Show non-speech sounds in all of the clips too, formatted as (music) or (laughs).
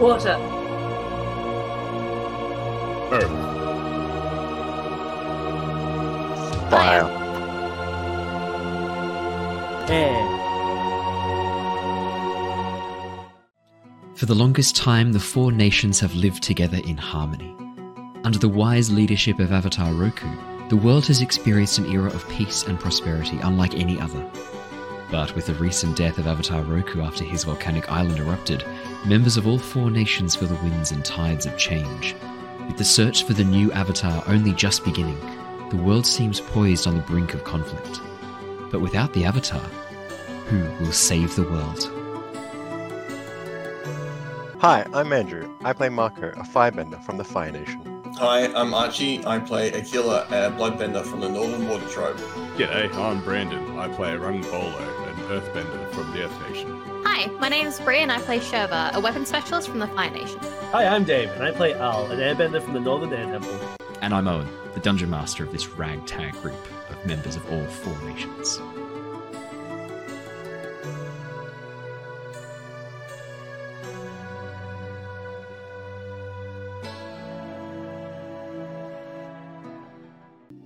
Water. Earth. Fire. Air. For the longest time, the four nations have lived together in harmony. Under the wise leadership of Avatar Roku, the world has experienced an era of peace and prosperity unlike any other. But with the recent death of Avatar Roku after his volcanic island erupted, members of all four nations feel the winds and tides of change. With the search for the new Avatar only just beginning, the world seems poised on the brink of conflict. But without the Avatar, who will save the world? Hi, I'm Andrew. I play Mako, a firebender from the Fire Nation. Hi, I'm Archie. I play Aquila, a bloodbender from the Northern Water Tribe. G'day, I'm Brandon. I play Rung-Bolo, an earthbender from the Earth Nation. Hi, my is Bree and I play Shurva, a weapon specialist from the Fire Nation. Hi, I'm Dave, and I play Aal, an airbender from the Northern Air Temple. And I'm Owen, the dungeon master of this ragtag group of members of all four nations.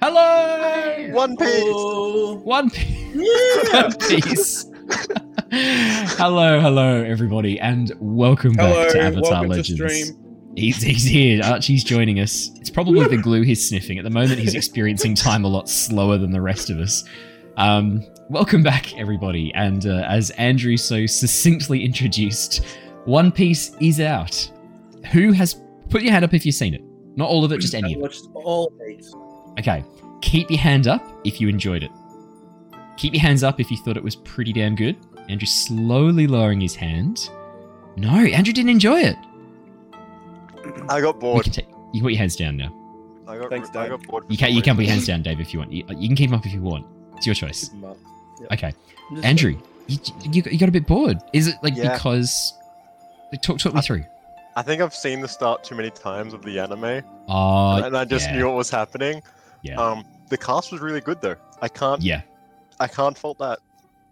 Hello! One piece! Oh, One piece. (laughs) One piece. (laughs) (laughs) hello, hello, everybody, and welcome back to Avatar Legends. to. He's, he's here. Archie's joining us. It's probably the glue he's sniffing. At the moment, he's experiencing (laughs) time a lot slower than the rest of us. Um, welcome back, everybody. And uh, as Andrew so succinctly introduced, One Piece is out. Who has put your hand up if you've seen it? Not all of it, just any I of it. watched all eight. Okay. Keep your hand up if you enjoyed it. Keep your hands up if you thought it was pretty damn good. Andrew slowly lowering his hand. No, Andrew didn't enjoy it. I got You bored. can, take you can put your hands down now. I got, Thanks, I got bored. You can you can put your hands down, Dave, if you want. You, you can keep them up if you want. It's your choice. Keep 'em up. Okay, Andrew, you, you, you got a bit bored. Is it like Yeah. because? Talk talk me I- through. I think I've seen the start too many times of the anime, Oh, and I just yeah. knew what was happening. Yeah. Um, the cast was really good though. I can't. yeah. I can't fault that.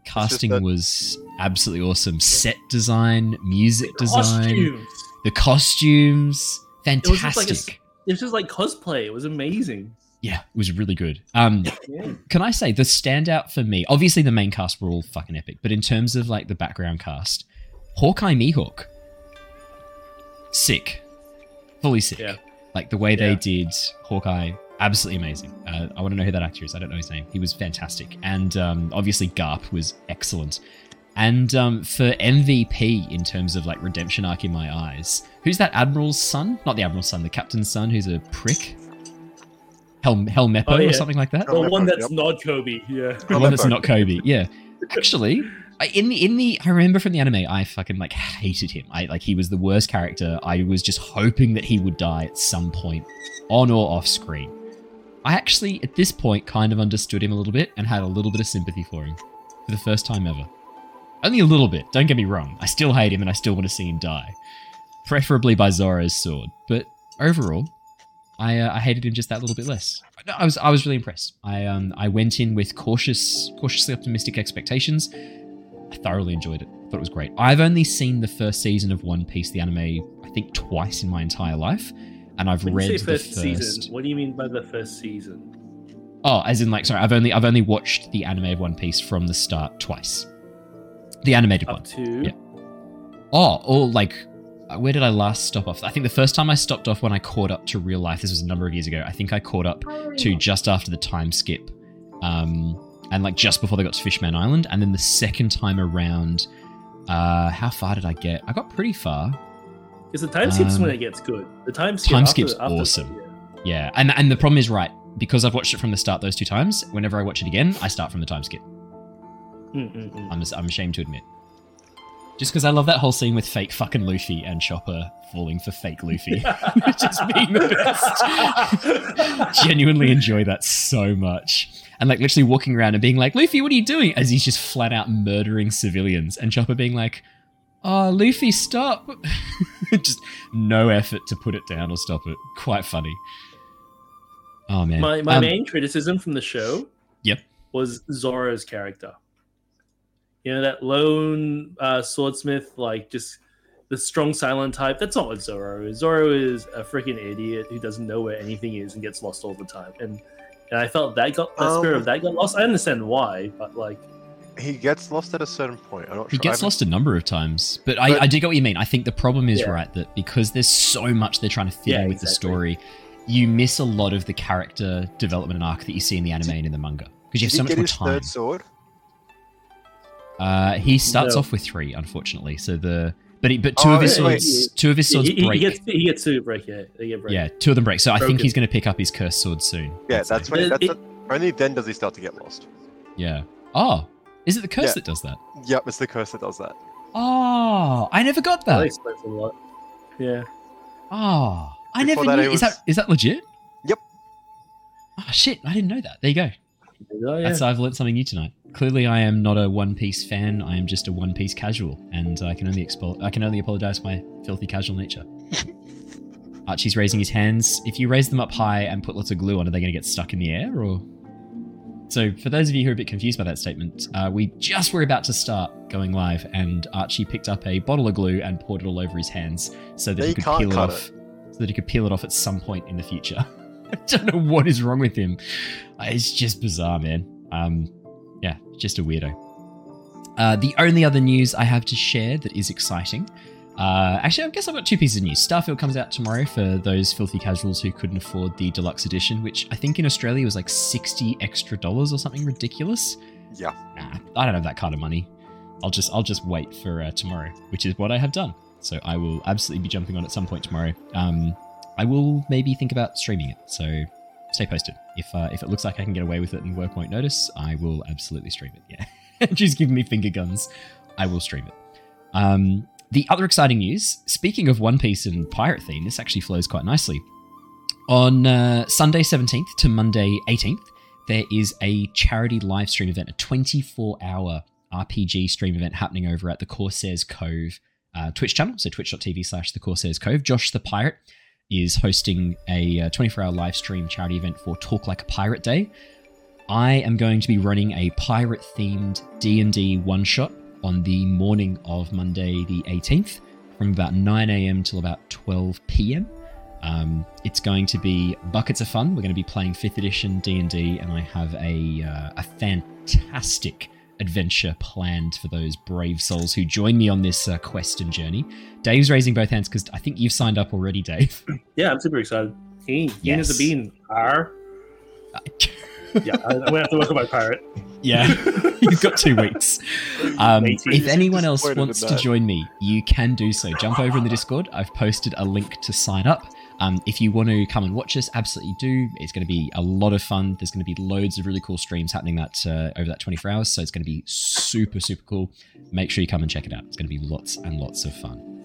Casting that- was absolutely awesome. Set design, music design, Costumes. the costumes, was just like a fantastic. It was just like cosplay. It was amazing. Yeah, it was really good. Um, Yeah. can I say the standout for me? Obviously, the main cast were all fucking epic, but in terms of like the background cast, Hawkeye Mihawk, sick, fully sick. Yeah. Like the way they did Hawkeye, absolutely amazing. Uh, I want to know who that actor is. I don't know his name. He was fantastic, and um, obviously Garp was excellent. And um, for MVP in terms of like redemption arc in my eyes, who's that admiral's son? Not the admiral's son, the captain's son, who's a prick. Hel Helmeppo Oh, yeah. or something like that. The one Yep. that's not Koby. Yeah. The one that's not Koby. Yeah, actually, in the in the I remember from the anime, I fucking like hated him. I like he was the worst character. I was just hoping that he would die at some point, on or off screen. I actually, at this point, kind of understood him a little bit and had a little bit of sympathy for him for the first time ever. Only a little bit. Don't get me wrong. I still hate him and I still want to see him die, preferably by Zoro's sword. But overall, I, uh, I hated him just that little bit less. No, I was I was really impressed. I um I went in with cautious, cautiously optimistic expectations. I thoroughly enjoyed it. I thought it was great. I've only seen the first season of One Piece, the anime, I think twice in my entire life, and I've When read you say the first, first. season, what do you mean by the first season? Oh, as in like sorry, I've only I've only watched the anime of One Piece from the start twice. The animated one. Up to Yeah. Oh, or like, uh, where did I last stop off? I think the first time I stopped off when I caught up to real life, this was a number of years ago. I think I caught up to just after the time skip, um, and like just before they got to Fishman Island. And then the second time around, uh, how far did I get? I got pretty far. Because the time skip's Um, when it gets good. The time skip time after- skip's after- awesome. yeah. Yeah, and and the problem is right because I've watched it from the start those two times. Whenever I watch it again, I start from the time skip. I'm I'm ashamed to admit. Just because I love that whole scene with fake fucking Luffy and Chopper falling for fake Luffy, (laughs) just being the best. (laughs) Genuinely enjoy that so much. And like literally walking around and being like, Luffy, what are you doing? As he's just flat out murdering civilians. And Chopper being like, Oh, Luffy, stop. (laughs) just no effort to put it down or stop it. Quite funny. Oh man. My my Um, main criticism from the show Yep. was Zoro's character. You know that lone uh, swordsmith, like just the strong silent type. That's not what Zoro is. Zoro is a freaking idiot who doesn't know where anything is and gets lost all the time. And and I felt that got the spirit Um, of that got lost. I understand why, but like He gets lost at a certain point. I'm not He sure. Gets haven't- lost a number of times, but I, But- I do get what you mean. I think the problem is Yeah. right that because there's so much they're trying to fit Yeah, in with the story, you miss a lot of the character development and arc that you see in the anime and in the manga because you have so much get more his time. third sword? Uh, he starts No. off with three, unfortunately. So the but he, but two Oh, of his yeah, wait. swords, two of his swords he, he- he break. gets he gets to break. Yeah, they get break. yeah, two of them break. So I think he's going to pick up his cursed sword soon. Yeah, I'd say. that's when. It- that's it- the- only then does he start to get lost. yeah. Oh, is it the curse Yeah. that does that? Yep, it's the curse that does that. Oh, I never got that that. explains a lot. Yeah, Oh, I Before never that, knew. it Is that was- is that legit? Yep. Oh shit! I didn't know that. There you go. Oh, yeah. That's I've learned something new tonight. Clearly, I am not a One Piece fan. I am just a One Piece casual, and I can only expo- I can only apologize for my filthy casual nature. (laughs) Archie's raising his hands. If you raise them up high and put lots of glue on, are they going to get stuck in the air, or? So, for those of you who are a bit confused by that statement, uh, we just were about to start going live, and Archie picked up a bottle of glue and poured it all over his hands so that They he could peel it off, so that he could peel it off at some point in the future. (laughs) I don't know what is wrong with him. Uh, It's just bizarre, man. Um, yeah, just a weirdo. Uh, the only other news I have to share that is exciting. Uh, actually, I guess I've got two pieces of news. Starfield comes out tomorrow for those filthy casuals who couldn't afford the deluxe edition, which I think in Australia was like 60 extra dollars or something ridiculous. Yeah. Nah, I don't have that kind of money. I'll just I'll just wait for uh, tomorrow, which is what I have done. So I will absolutely be jumping on at some point tomorrow. Um, I will maybe think about streaming it. So stay posted. If uh, if it looks like I can get away with it and work won't notice, I will absolutely stream it. Yeah, (laughs) just give me finger guns. I will stream it. Um, the other exciting news. Speaking of One Piece and pirate theme, this actually flows quite nicely. On uh, Sunday 17th to Monday 18th, there is a charity live stream event, a 24 hour RPG stream event happening over at the Corsairs Cove uh, Twitch channel. So twitch.tv slash the Corsairs Cove. Josh the Pirate is hosting a 24 hour live stream charity event for Talk Like a Pirate Day. I am going to be running a pirate themed D&D one shot on the morning of Monday the 18th from about 9 a.m. till about 12 p.m. Um, it's going to be buckets of fun. We're going to be playing fifth edition D and D, and I have a uh, a fantastic adventure planned for those brave souls who join me on this uh, quest and journey. Dave's raising both hands because I think you've signed up already, Dave. (clears throat) yeah, I'm super excited. Keen, keen Yes. as a bean. R. (laughs) Yeah, I- I'm gonna have to work on my pirate. Yeah, (laughs) you've got two weeks. Um, if anyone else wants to join me, you can do so. Jump over in the Discord. I've posted a link to sign up. Um, if you want to come and watch us, absolutely do. It's going to be a lot of fun. There's going to be loads of really cool streams happening that uh, over that 24 hours, so it's going to be super super cool. Make sure you come and check it out. It's going to be lots and lots of fun.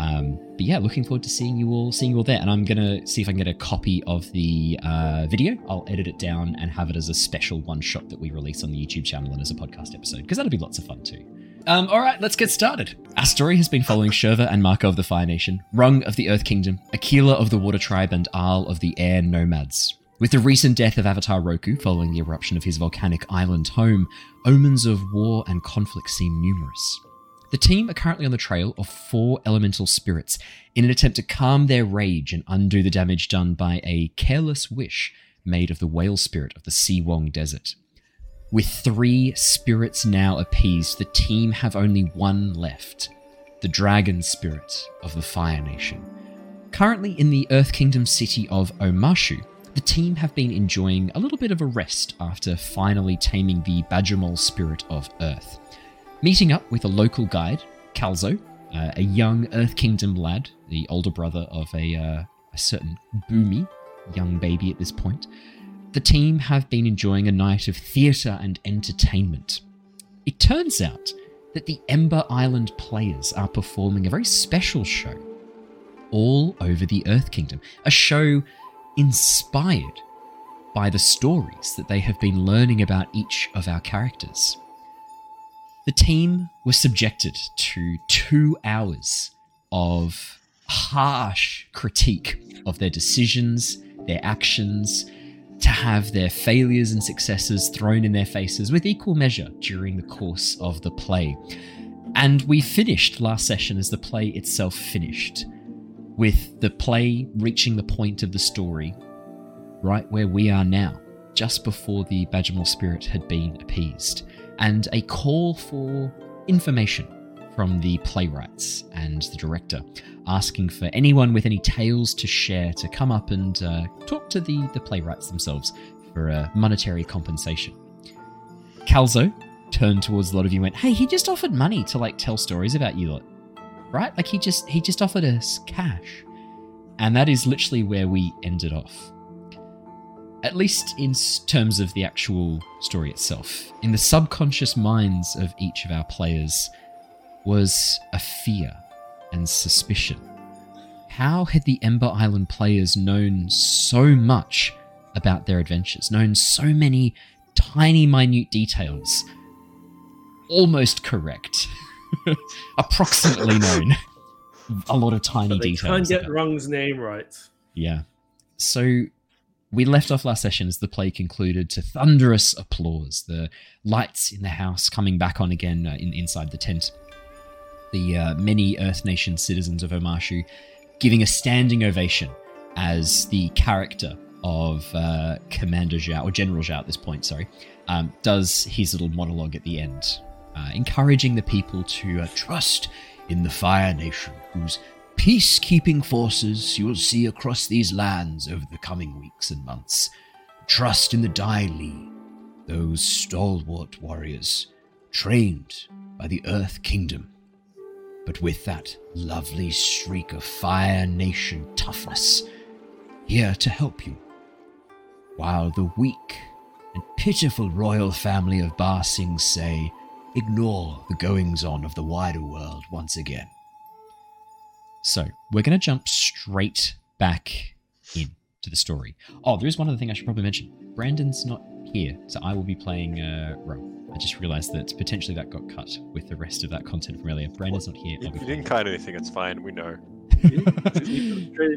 Um, but yeah, looking forward to seeing you all, seeing you all there. And I'm gonna see if I can get a copy of the uh, video. I'll edit it down and have it as a special one shot that we release on the YouTube channel and as a podcast episode because that'll be lots of fun too. Um, all right, let's get started. Our story has been following Shurva and Mako of the Fire Nation, Rung of the Earth Kingdom, Aquila of the Water Tribe, and Aal of the Air Nomads. With the recent death of Avatar Roku following the eruption of his volcanic island home, omens of war and conflict seem numerous. The team are currently on the trail of four elemental spirits in an attempt to calm their rage and undo the damage done by a careless wish made of the whale spirit of the Si Wong Desert. With three spirits now appeased, the team have only one left the dragon spirit of the Fire Nation. Currently in the Earth Kingdom city of Omashu, the team have been enjoying a little bit of a rest after finally taming the Badgermole spirit of Earth. Meeting up with a local guide, Calzo, uh, a young Earth Kingdom lad, the older brother of a, uh, a certain Boomy, young baby at this point, the team have been enjoying a night of theatre and entertainment. It turns out that the Ember Island players are performing a very special show all over the Earth Kingdom, a show inspired by the stories that they have been learning about each of our characters. The team was subjected to two hours of harsh critique of their decisions, their actions, to have their failures and successes thrown in their faces with equal measure during the course of the play. And we finished last session as the play itself finished, with the play reaching the point of the story right where we are now, just before the Badgermole spirit had been appeased, and a call for information from the playwrights and the director, asking for anyone with any tales to share to come up and uh, talk to the, the playwrights themselves for a monetary compensation. Calzo turned towards a lot of you and went, Hey, he just offered money to like tell stories about you lot. Right? Like he just he just offered us cash. And that is literally where we ended off. At least in terms of the actual story itself. In the subconscious minds of each of our players was a fear and suspicion. How had the Ember Island players known so much about their adventures, known so many tiny, minute details? Almost correct. (laughs) Approximately known. A lot of tiny But they details. can't get about- Rung's name right. yeah. So we left off last session as the play concluded to thunderous applause. The lights in the house coming back on again uh, in, inside the tent. The uh, many Earth Nation citizens of Omashu giving a standing ovation as the character of uh, Commander Zhao, or General Zhao at this point, sorry, um, does his little monologue at the end, uh, encouraging the people to uh, trust in the Fire Nation, whose peacekeeping forces you will see across these lands over the coming weeks and months. Trust in the Dai Li, those stalwart warriors, trained by the Earth Kingdom, but with that lovely streak of Fire Nation toughness, here to help you. While the weak and pitiful royal family of Ba Sing Se ignore the goings on of the wider world once again. So, we're going to jump straight back in to the story. Oh, there is one other thing I should probably mention. Brandon's not here, so I will be playing uh, Ro. I just realized that potentially that got cut with the rest of that content from earlier. Brandon's not here. You, you didn't cut anything, it's fine, we know.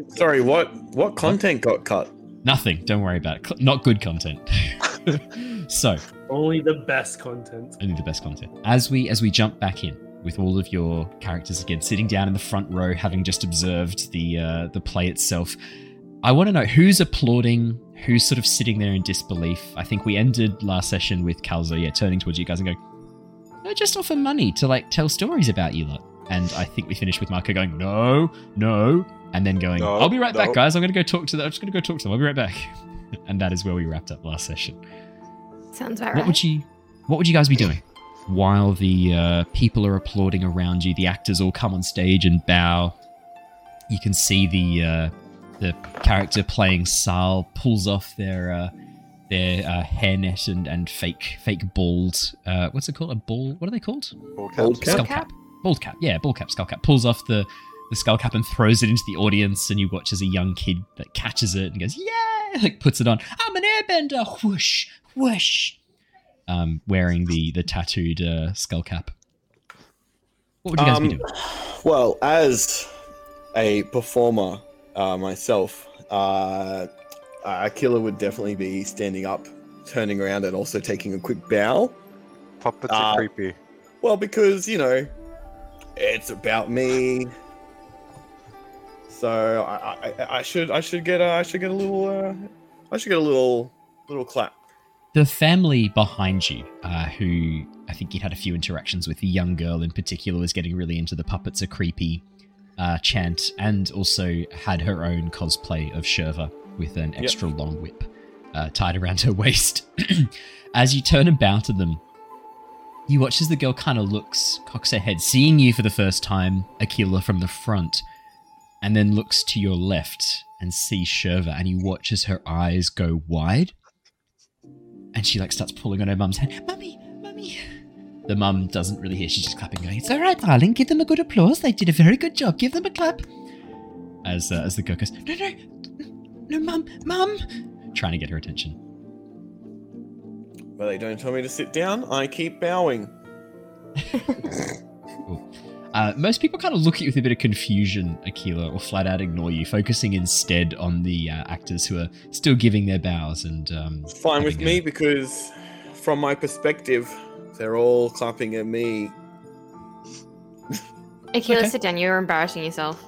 Sorry, what what content got cut? Nothing. Don't worry about it. Not good content. (laughs) so, Only the best content. only the best content. As we as we jump back in with all of your characters again, sitting down in the front row, having just observed the uh, the play itself, I want to know who's applauding, who's sort of sitting there in disbelief. I think we ended last session with Calzo, yeah, turning towards you guys and going, "No, just offer money to like tell stories about you lot." And I think we finished with Mako going, "No, no," and then going, No, "I'll be right back, guys. I'm going to go talk to them. I'm just going to go talk to them. I'll be right back." (laughs) and that is where we wrapped up last session. Sounds about What right. would you What would you guys be doing while the uh, people are applauding around you? The actors all come on stage and bow. You can see the uh, the character playing Sal pulls off their uh, their uh, hairnet and, and fake fake bald. Uh, what's it called? A ball? What are they called? All Bald cap? Skull cap. Bald cap. Yeah, bald cap. Skull cap. Pulls off the the skull cap and throws it into the audience, and you watch as a young kid that catches it and goes, "Yeah!" (laughs) Like puts it on. I'm an airbender. Whoosh, whoosh. Um, wearing the the tattooed uh, skull cap. What would you guys be Um, doing? Well, as a performer uh, myself, uh, Aquila would definitely be standing up, turning around, and also taking a quick bow. Puppets Uh, are creepy. Well, because you know, it's about me. So I, I, I should I should get a, I should get a little uh, I should get a little little clap. The family behind you, uh, who I think you'd had a few interactions with, the young girl in particular was getting really into the puppets are creepy uh, chant, and also had her own cosplay of Shurva with an extra long whip uh, tied around her waist. (clears throat) as you turn and bow to them, you watch as the girl kind of looks, cocks her head, seeing you for the first time, Aquila from the front, and then looks to your left and sees Shurva, and you watch as her eyes go wide and she like starts pulling on her mum's hand. Mummy, mummy. The mum doesn't really hear. She's just clapping, going, "It's all right, darling. Give them a good applause. They did a very good job. Give them a clap." As uh, as the girl goes, "No, no, no, mum, mum," trying to get her attention. Well, they don't tell me to sit down. I keep bowing. (laughs) Uh, most people kind of look at you with a bit of confusion, Aquila, or flat out ignore you, focusing instead on the uh, actors who are still giving their bows and. Um, It's fine with having me a- because, from my perspective, they're all clapping at me. Aquila, Okay. sit down. You're embarrassing yourself.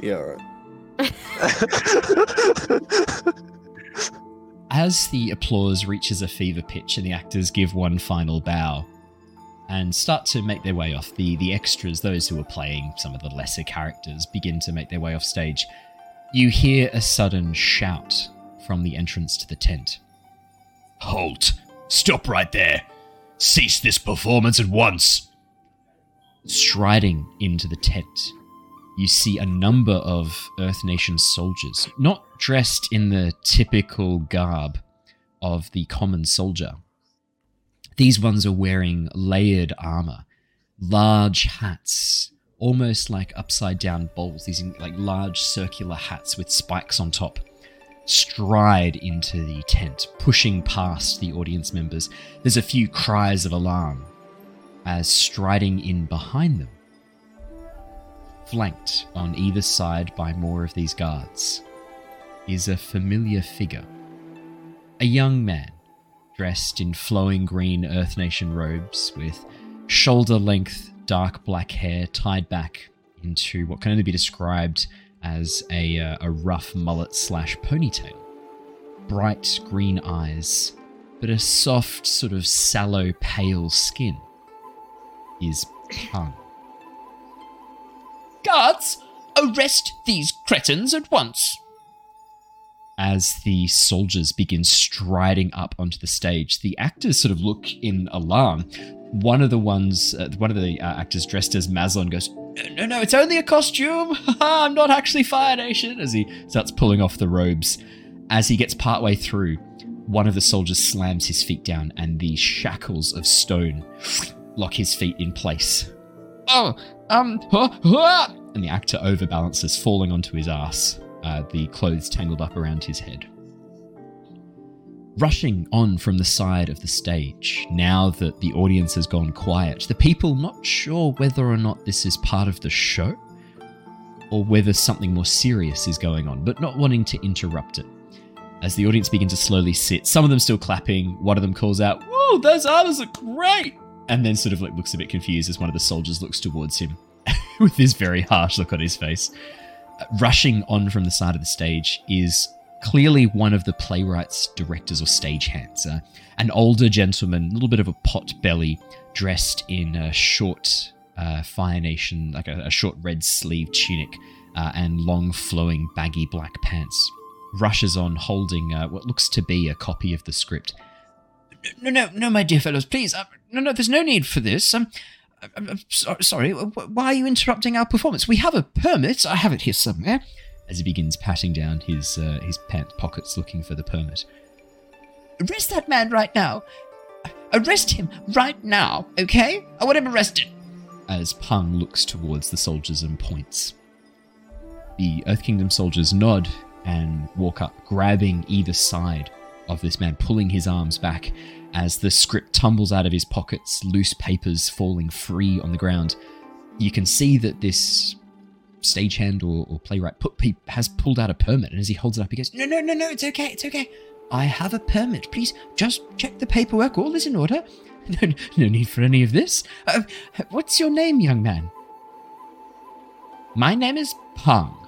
Yeah, all right. (laughs) As the applause reaches a fever pitch and the actors give one final bow and start to make their way off, the, the extras, those who are playing some of the lesser characters, begin to make their way off stage. You hear a sudden shout from the entrance to the tent. Halt! Stop right there! Cease this performance at once! Striding into the tent, you see a number of Earth Nation soldiers, not dressed in the typical garb of the common soldier. These ones are wearing layered armor, large hats, almost like upside down bowls, these like large circular hats with spikes on top. Stride into the tent, pushing past the audience members. There's a few cries of alarm as striding in behind them, flanked on either side by more of these guards, is a familiar figure. A young man, dressed in flowing green Earth Nation robes with shoulder length dark black hair tied back into what can only be described as a, uh, a rough mullet slash ponytail. Bright green eyes, but a soft, sort of sallow, pale skin is Pung. Guards, arrest these cretins at once! As the soldiers begin striding up onto the stage, the actors sort of look in alarm. One of the ones, uh, one of the uh, actors dressed as Mazlon goes, "No, no, it's only a costume. (laughs) I'm not actually Fire Nation." As he starts pulling off the robes, as he gets partway through, one of the soldiers slams his feet down, and the shackles of stone lock his feet in place. Oh, um, huh, huh, and the actor overbalances, falling onto his ass, uh, the clothes tangled up around his head. Rushing on from the side of the stage, now that the audience has gone quiet, the people not sure whether or not this is part of the show or whether something more serious is going on, but not wanting to interrupt it. As the audience begin to slowly sit, some of them still clapping, one of them calls out, Whoa, those armors are great! And then sort of like looks a bit confused as one of the soldiers looks towards him (laughs) with this very harsh look on his face. Rushing on from the side of the stage is clearly one of the playwright's directors or stagehands. Uh, an older gentleman, a little bit of a pot belly, dressed in a short uh, Fire Nation, like a, a short red sleeve tunic uh, and long flowing baggy black pants. Rushes on holding uh, what looks to be a copy of the script. No, no, no, my dear fellows, please. Uh, no, no, there's no need for this. Um, I'm, I'm so- sorry, why are you interrupting our performance? We have a permit. I have it here somewhere. As he begins patting down his uh, his pant pockets looking for the permit. Arrest that man right now. Arrest him right now, okay? I want him arrested. as Pung looks towards the soldiers and points. The Earth Kingdom soldiers nod and walk up, grabbing either side of this man, pulling his arms back as the script tumbles out of his pockets, loose papers falling free on the ground. You can see that this stagehand or, or playwright put, has pulled out a permit, and as he holds it up, he goes, No, no, no, no, it's okay, it's okay. I have a permit. Please just check the paperwork. All is in order. (laughs) No, no need for any of this. Uh, what's your name, young man? My name is Pung.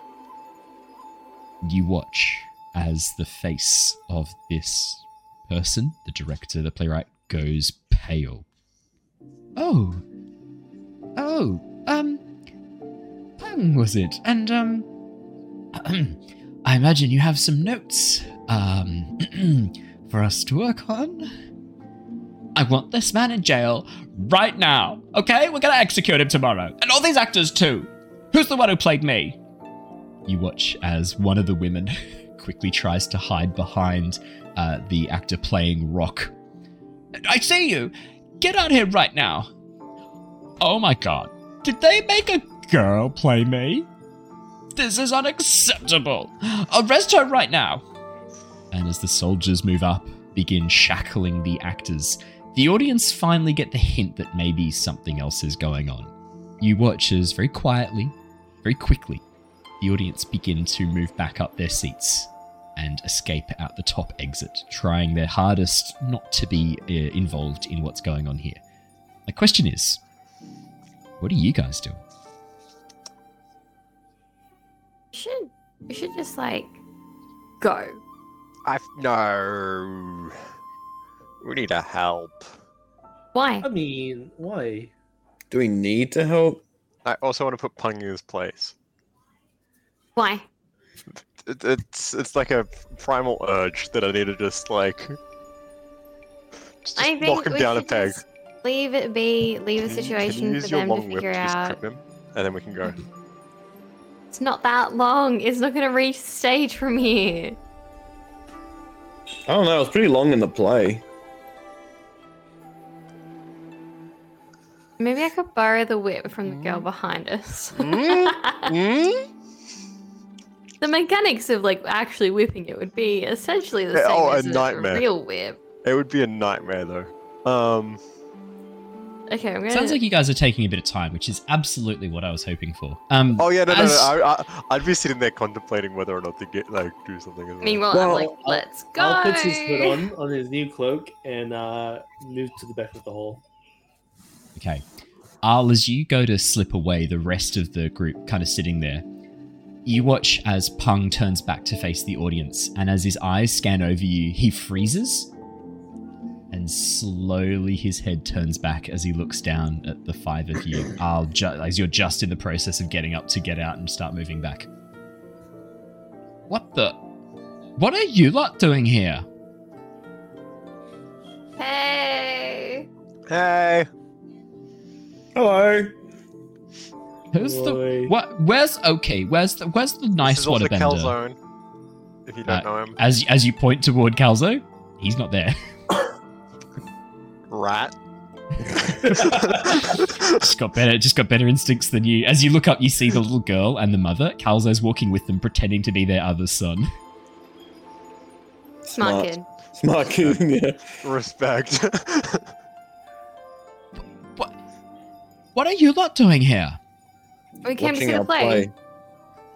You watch as the face of this person, the director, the playwright, goes pale. Oh. Oh, um. Pung, was it? And, um. (clears throat) I imagine you have some notes, um, (clears throat) for us to work on. I want this man in jail right now. Okay, we're gonna execute him tomorrow, and all these actors too. Who's the one who played me? You watch as one of the women (laughs) quickly tries to hide behind uh, the actor playing Rock. I see you. Get out here right now. Oh my god! Did they make a girl play me? This is unacceptable. Arrest her right now. And as the soldiers move up, begin shackling the actors, the audience finally get the hint that maybe something else is going on. You watch as very quietly, very quickly, the audience begin to move back up their seats and escape out the top exit, trying their hardest not to be uh, involved in what's going on here. My question is What are you guys doing? We should we should just like go. I no. We need to help. Why? I mean, why? Do we need to help? I also want to put Pung in his place. Why? (laughs) It, it's it's like a primal urge that I need to just like just I think knock him we down a should peg. just leave it be. Leave the Can you- can you situation use for your them to long whip figure to just out. trip him, and then we can go. It's not that long. It's not gonna reach the stage from here. I don't know. It's pretty long in the play. Maybe I could borrow the whip from the Mm. girl behind us. Mm? (laughs) the mechanics of like actually whipping it would be essentially the same oh, a as nightmare. real whip. It would be a nightmare though. Um, Okay, I'm gonna. Sounds like you guys are taking a bit of time, which is absolutely what I was hoping for. Um, oh yeah, no, no, As- no. I, I, I'd be sitting there contemplating whether or not to get like do something. As well. Meanwhile, Well, I'm like, let's go. Aal puts his hood on on his new cloak and uh, moves to the back of the hall. Okay. Aal, as you go to slip away, the rest of the group kind of sitting there, you watch as Pung turns back to face the audience, and as his eyes scan over you, he freezes, and slowly his head turns back as he looks down at the five of you. (coughs) Aal, ju- as you're just in the process of getting up to get out and start moving back. What the? What are you lot doing here? Hey. hey, Hello. Who's the what? Where's okay? Where's the where's the this nice is also waterbender? Calzone. If you don't Uh, know him, As as you point toward Calzo, he's not there. (laughs) rat. just got better. Just got better instincts than you. As you look up, you see the little girl and the mother. Calzo's walking with them, pretending to be their other son. (laughs) Smart kid. Smart kid. (laughs) Yeah. Respect. What? What are you lot doing here? We came to Watching see the our play.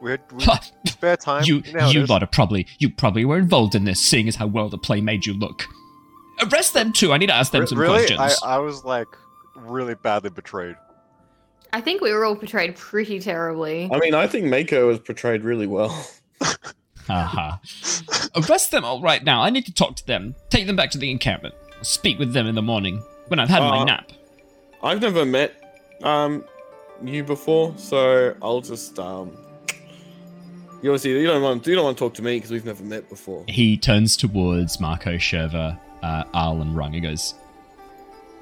we had we (laughs) had spare time. you know you lot are probably you probably were involved in this, seeing as how well the play made you look. Arrest them too. I need to ask them Re- some really? questions. I, I was like really badly betrayed. I think we were all portrayed pretty terribly. I mean, I think Mako was portrayed really well. Haha. (laughs) Arrest them all right now. I need to talk to them. Take them back to the encampment. I'll speak with them in the morning when I've had my Uh, nap. I've never met um you before, so I'll just um. You obviously you don't want you don't want to talk to me because we've never met before. He turns towards Mako Shurva, uh, Aal, and Rung and goes,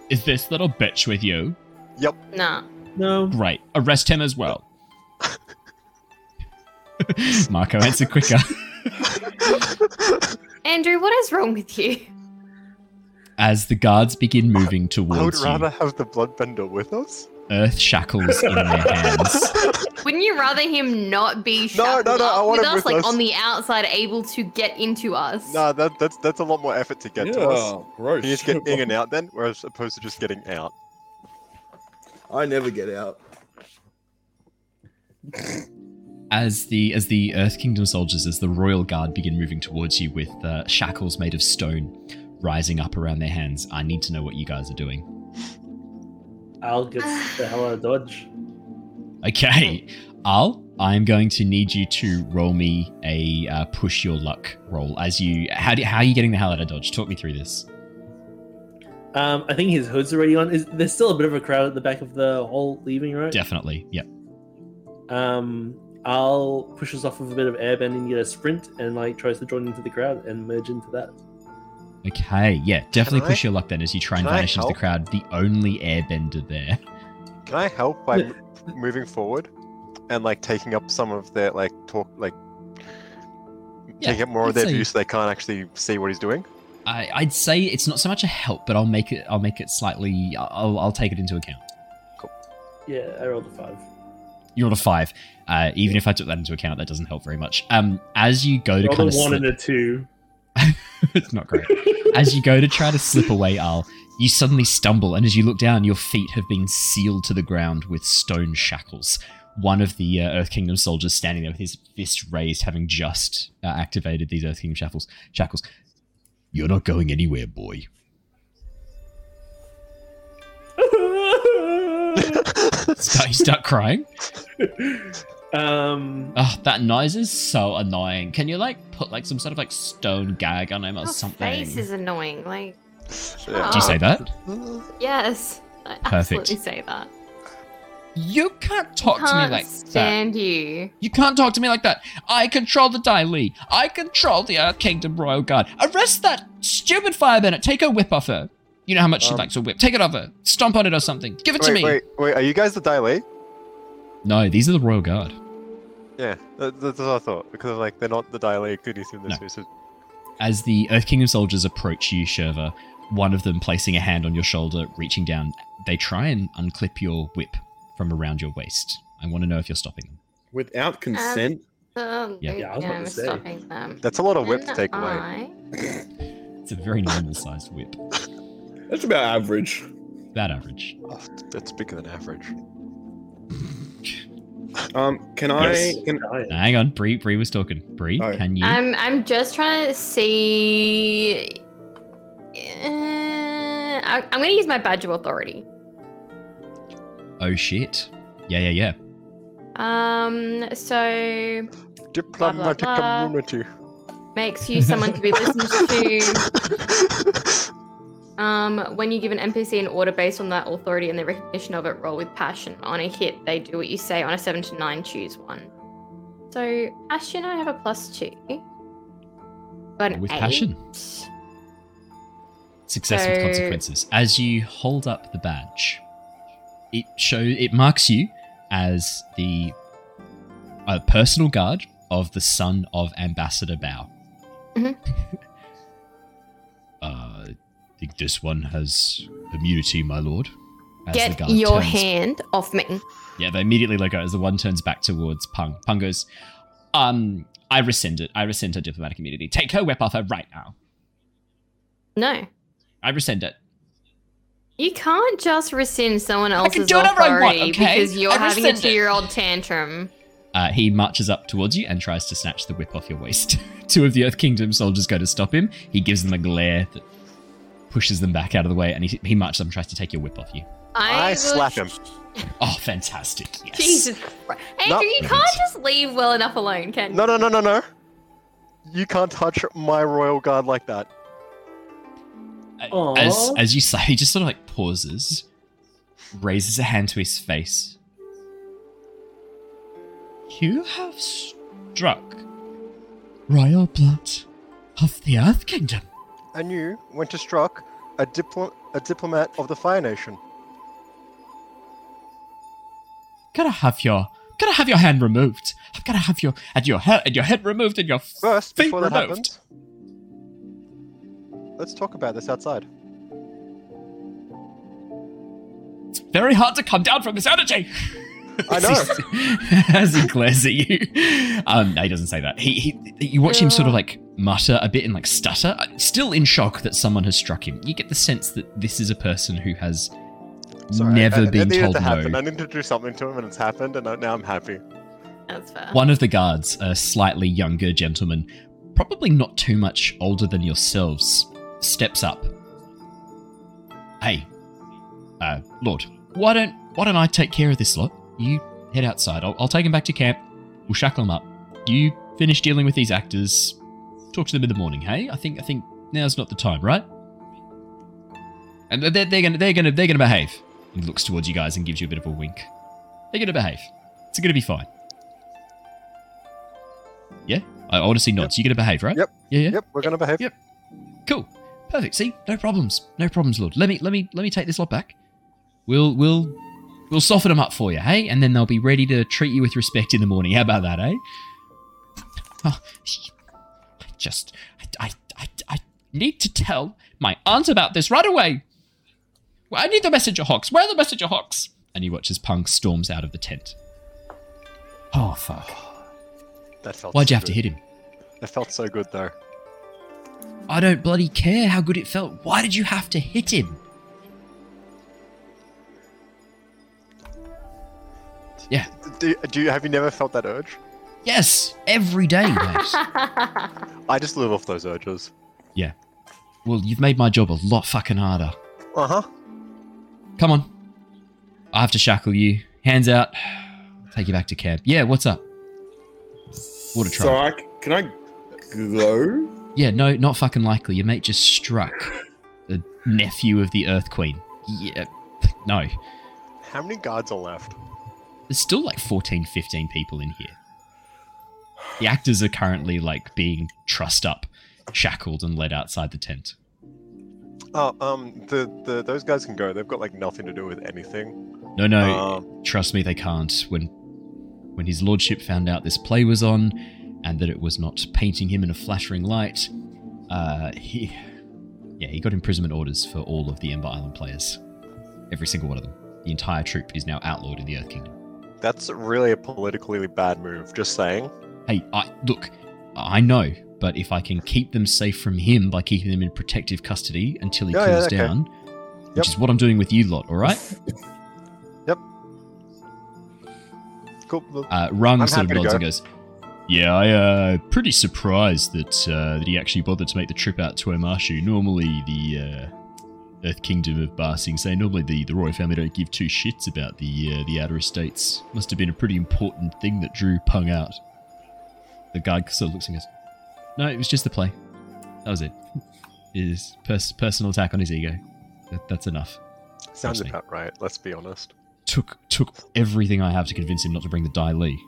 Is this little bitch with you? Yep. Nah. No. Great. Arrest him as well. (laughs) Mako answer quicker. (laughs) Andrew, what is wrong with you? As the guards begin moving towards (laughs) I would rather you, have the bloodbender with us. Earth shackles in their hands. (laughs) Wouldn't you rather him not be shackled no, no, I up want with him us, with like us. on the outside, able to get into us? No, that, that's that's a lot more effort to get yeah, to us. gross. Can you just get in and (laughs) out then, whereas opposed to just getting out? I never get out. As the as the Earth Kingdom soldiers, as the royal guard begin moving towards you with uh, shackles made of stone rising up around their hands, I need to know what you guys are doing. Aal gets (sighs) the hell out of Dodge. Okay, Aal, I'm going to need you to roll me a uh, push your luck roll. As you, how do, how are you getting the hell out of dodge? Talk me through this. Um, I think his hood's already on. Is there's still a bit of a crowd at the back of the hall leaving, right? Definitely, yep. Um, Aal pushes off with a bit of airbending, get a sprint, and like tries to join into the crowd and merge into that. Okay, yeah, definitely Can I- push your luck then as you try and vanish into the crowd. The only airbender there. Can I help by m- moving forward and like taking up some of their like talk like Yeah, taking up more of I'd their say- view so they can't actually see what he's doing? I, I'd say it's not so much a help, but I'll make it. I'll make it slightly. I'll, I'll take it into account. Cool. Yeah, I rolled a five. You rolled a five. Uh, even if I took that into account, that doesn't help very much. Um, as you go to Rolled kind of one slip, and a two. (laughs) it's not great. as you go to try to slip away, Aal, you suddenly stumble, and as you look down, your feet have been sealed to the ground with stone shackles. One of the uh, Earth Kingdom soldiers standing there with his fist raised, having just uh, activated these Earth Kingdom shackles. Shackles. You're not going anywhere, boy. (laughs) start, you start crying. (laughs) Um, Oh, that noise is so annoying. Can you like put like some sort of like stone gag on him or Your something? face is annoying. Like, Yeah. Do you say that? yes, I Perfect. absolutely say that. You can't talk to me Can't like that. stand you. You can't talk to me like that. I control the Dai Li. I control the Earth Kingdom Royal Guard. Arrest that stupid fireman. Take her whip off her. You know how much she Um, likes a whip. Take it off her. Stomp on it or something. Give it to me. wait, wait. Are you guys the Dai Li? No, these are the Royal Guard. Yeah, that, that's what I thought. Because like they're not the Dai Li. Could you see this? No. So- As the Earth Kingdom soldiers approach you, Shurva, one of them placing a hand on your shoulder, reaching down, they try and unclip your whip from around your waist. I want to know if you're stopping them. Without consent, Um, Yeah. Yeah, I was about to say. stopping them. That's a lot of whip to When take away. It's a very normal sized whip. that's about average. That average. Oh, that's bigger than average. Um, can I? Can, hang on, Bree. Bree was talking. Bree, Oh. can you? I'm I'm just trying to see. Uh, I, I'm going to use my badge of authority. oh shit! Yeah, yeah, yeah. Um, so Diplomatic blah. community. makes you someone to be listened to. (laughs) Um, when you give an NPC an order based on that authority and the recognition of it, roll with passion. On a hit, they do what you say. On a seven to nine, choose one. So Ashton, I have a plus two. Got an With eight. passion. Success with consequences. As you hold up the badge, it shows it marks you as the uh, personal guard of the son of Ambassador Bao. Mhm. (laughs) uh, I think this one has immunity, my lord. Get your turns- hand off me. Yeah, they immediately let go as the one turns back towards Pung. Pung goes, um, I rescind it. I rescind her diplomatic immunity. Take her whip off her right now. No. I rescind it. You can't just rescind someone can else's I want, okay? because you're having a two-year-old tantrum. Uh, he marches up towards you and tries to snatch the whip off your waist. (laughs) Two of the Earth Kingdom soldiers go to stop him. He gives them a glare that pushes them back out of the way, and he, he marches up and tries to take your whip off you. I will slap sh- him. (laughs) Oh, fantastic! Yes. Jesus Christ. Andrew, No. you can't just leave well enough alone, can you? No, no, no, no, no. You can't touch my royal guard like that. As as you say, he just sort of like pauses, raises a hand to his face. You have struck royal blood of the Earth Kingdom. And you went to struck a a diplomat of the Fire Nation. Gotta have your gotta have your hand removed. I've gotta have your and your head and your head removed and your First, feet before that removed. happens, let's talk about this outside. It's very hard to come down from this energy. (laughs) I know. (laughs) As he glares at you, um, no, he doesn't say that. He, he, you watch him sort of like mutter a bit and like stutter, still in shock that someone has struck him. You get the sense that this is a person who has Sorry, never I, I, been told to happen. no. I needed to do something to him, and it's happened, and I- now I'm happy. That's fair. One of the guards, a slightly younger gentleman, probably not too much older than yourselves, steps up. Hey, uh, Lord, why don't why don't I take care of this lot? You head outside. I'll, I'll take him back to camp. We'll shackle him up. You finish dealing with these actors. Talk to them in the morning. Hey, I think I think now's not the time, right? And they're, they're gonna they're gonna they're gonna behave. He looks towards you guys and gives you a bit of a wink. They're gonna behave. It's gonna be fine. Yeah, I honestly nods. You're gonna behave, right? Yep. Yeah, yeah. Yep, we're gonna behave. Yep. Cool. Perfect. See, no problems. No problems, Lord. Let me let me let me take this lot back. We'll we'll we'll soften them up for you, hey, and then they'll be ready to treat you with respect in the morning. How about that, eh? Oh, I just I I I, I need to tell my aunt about this right away. Well, I need the messenger hawks. Where are the messenger hawks? And he watches Pung storms out of the tent. Oh fuck! That felt. Why'd so you have to hit him? That felt so good, though. I don't bloody care how good it felt. Why did you have to hit him? Yeah. Do, do you have you never felt that urge? Yes, every day, mate. (laughs) I just live off those urges. Yeah. Well, you've made my job a lot fucking harder. Uh huh. Come on. I have to shackle you. Hands out. (sighs) Take you back to camp. Yeah, what's up? Water So tribe. I, can I go? Yeah, no, not fucking likely. Your mate just struck the nephew of the Earth Queen. Yeah, no. How many guards are left? There's still like 14, 15 people in here. The actors are currently like being trussed up, shackled, and led outside the tent. Oh, um, the, the those guys can go. They've got like nothing to do with anything. No, no, Um, trust me, they can't. When when his lordship found out this play was on, and that it was not painting him in a flattering light, uh, he, yeah, he got imprisonment orders for all of the Ember Island players, every single one of them. The entire troop is now outlawed in the Earth Kingdom. That's really a politically bad move. Just saying. Hey, I look, I know, but if I can keep them safe from him by keeping them in protective custody until he Yeah, yeah, cools okay. down, Yep. which is what I'm doing with you lot, all right? (coughs) Yep. Cool. well, Uh, Rung I'm sort of nods and goes, "Yeah, I uh, pretty surprised that uh, that he actually bothered to make the trip out to Omashu. Normally, the Earth Kingdom of Ba Sing Se, normally the, the royal family don't give two shits about the uh, the outer estates. Must have been a pretty important thing that drew Pung out." The guy sort of looks and goes, "No, it was just the play. That was it. His pers- personal attack on his ego. That, that's enough." sounds trust me. about right. Let's be honest. took took everything I have to convince him not to bring the Dai Li.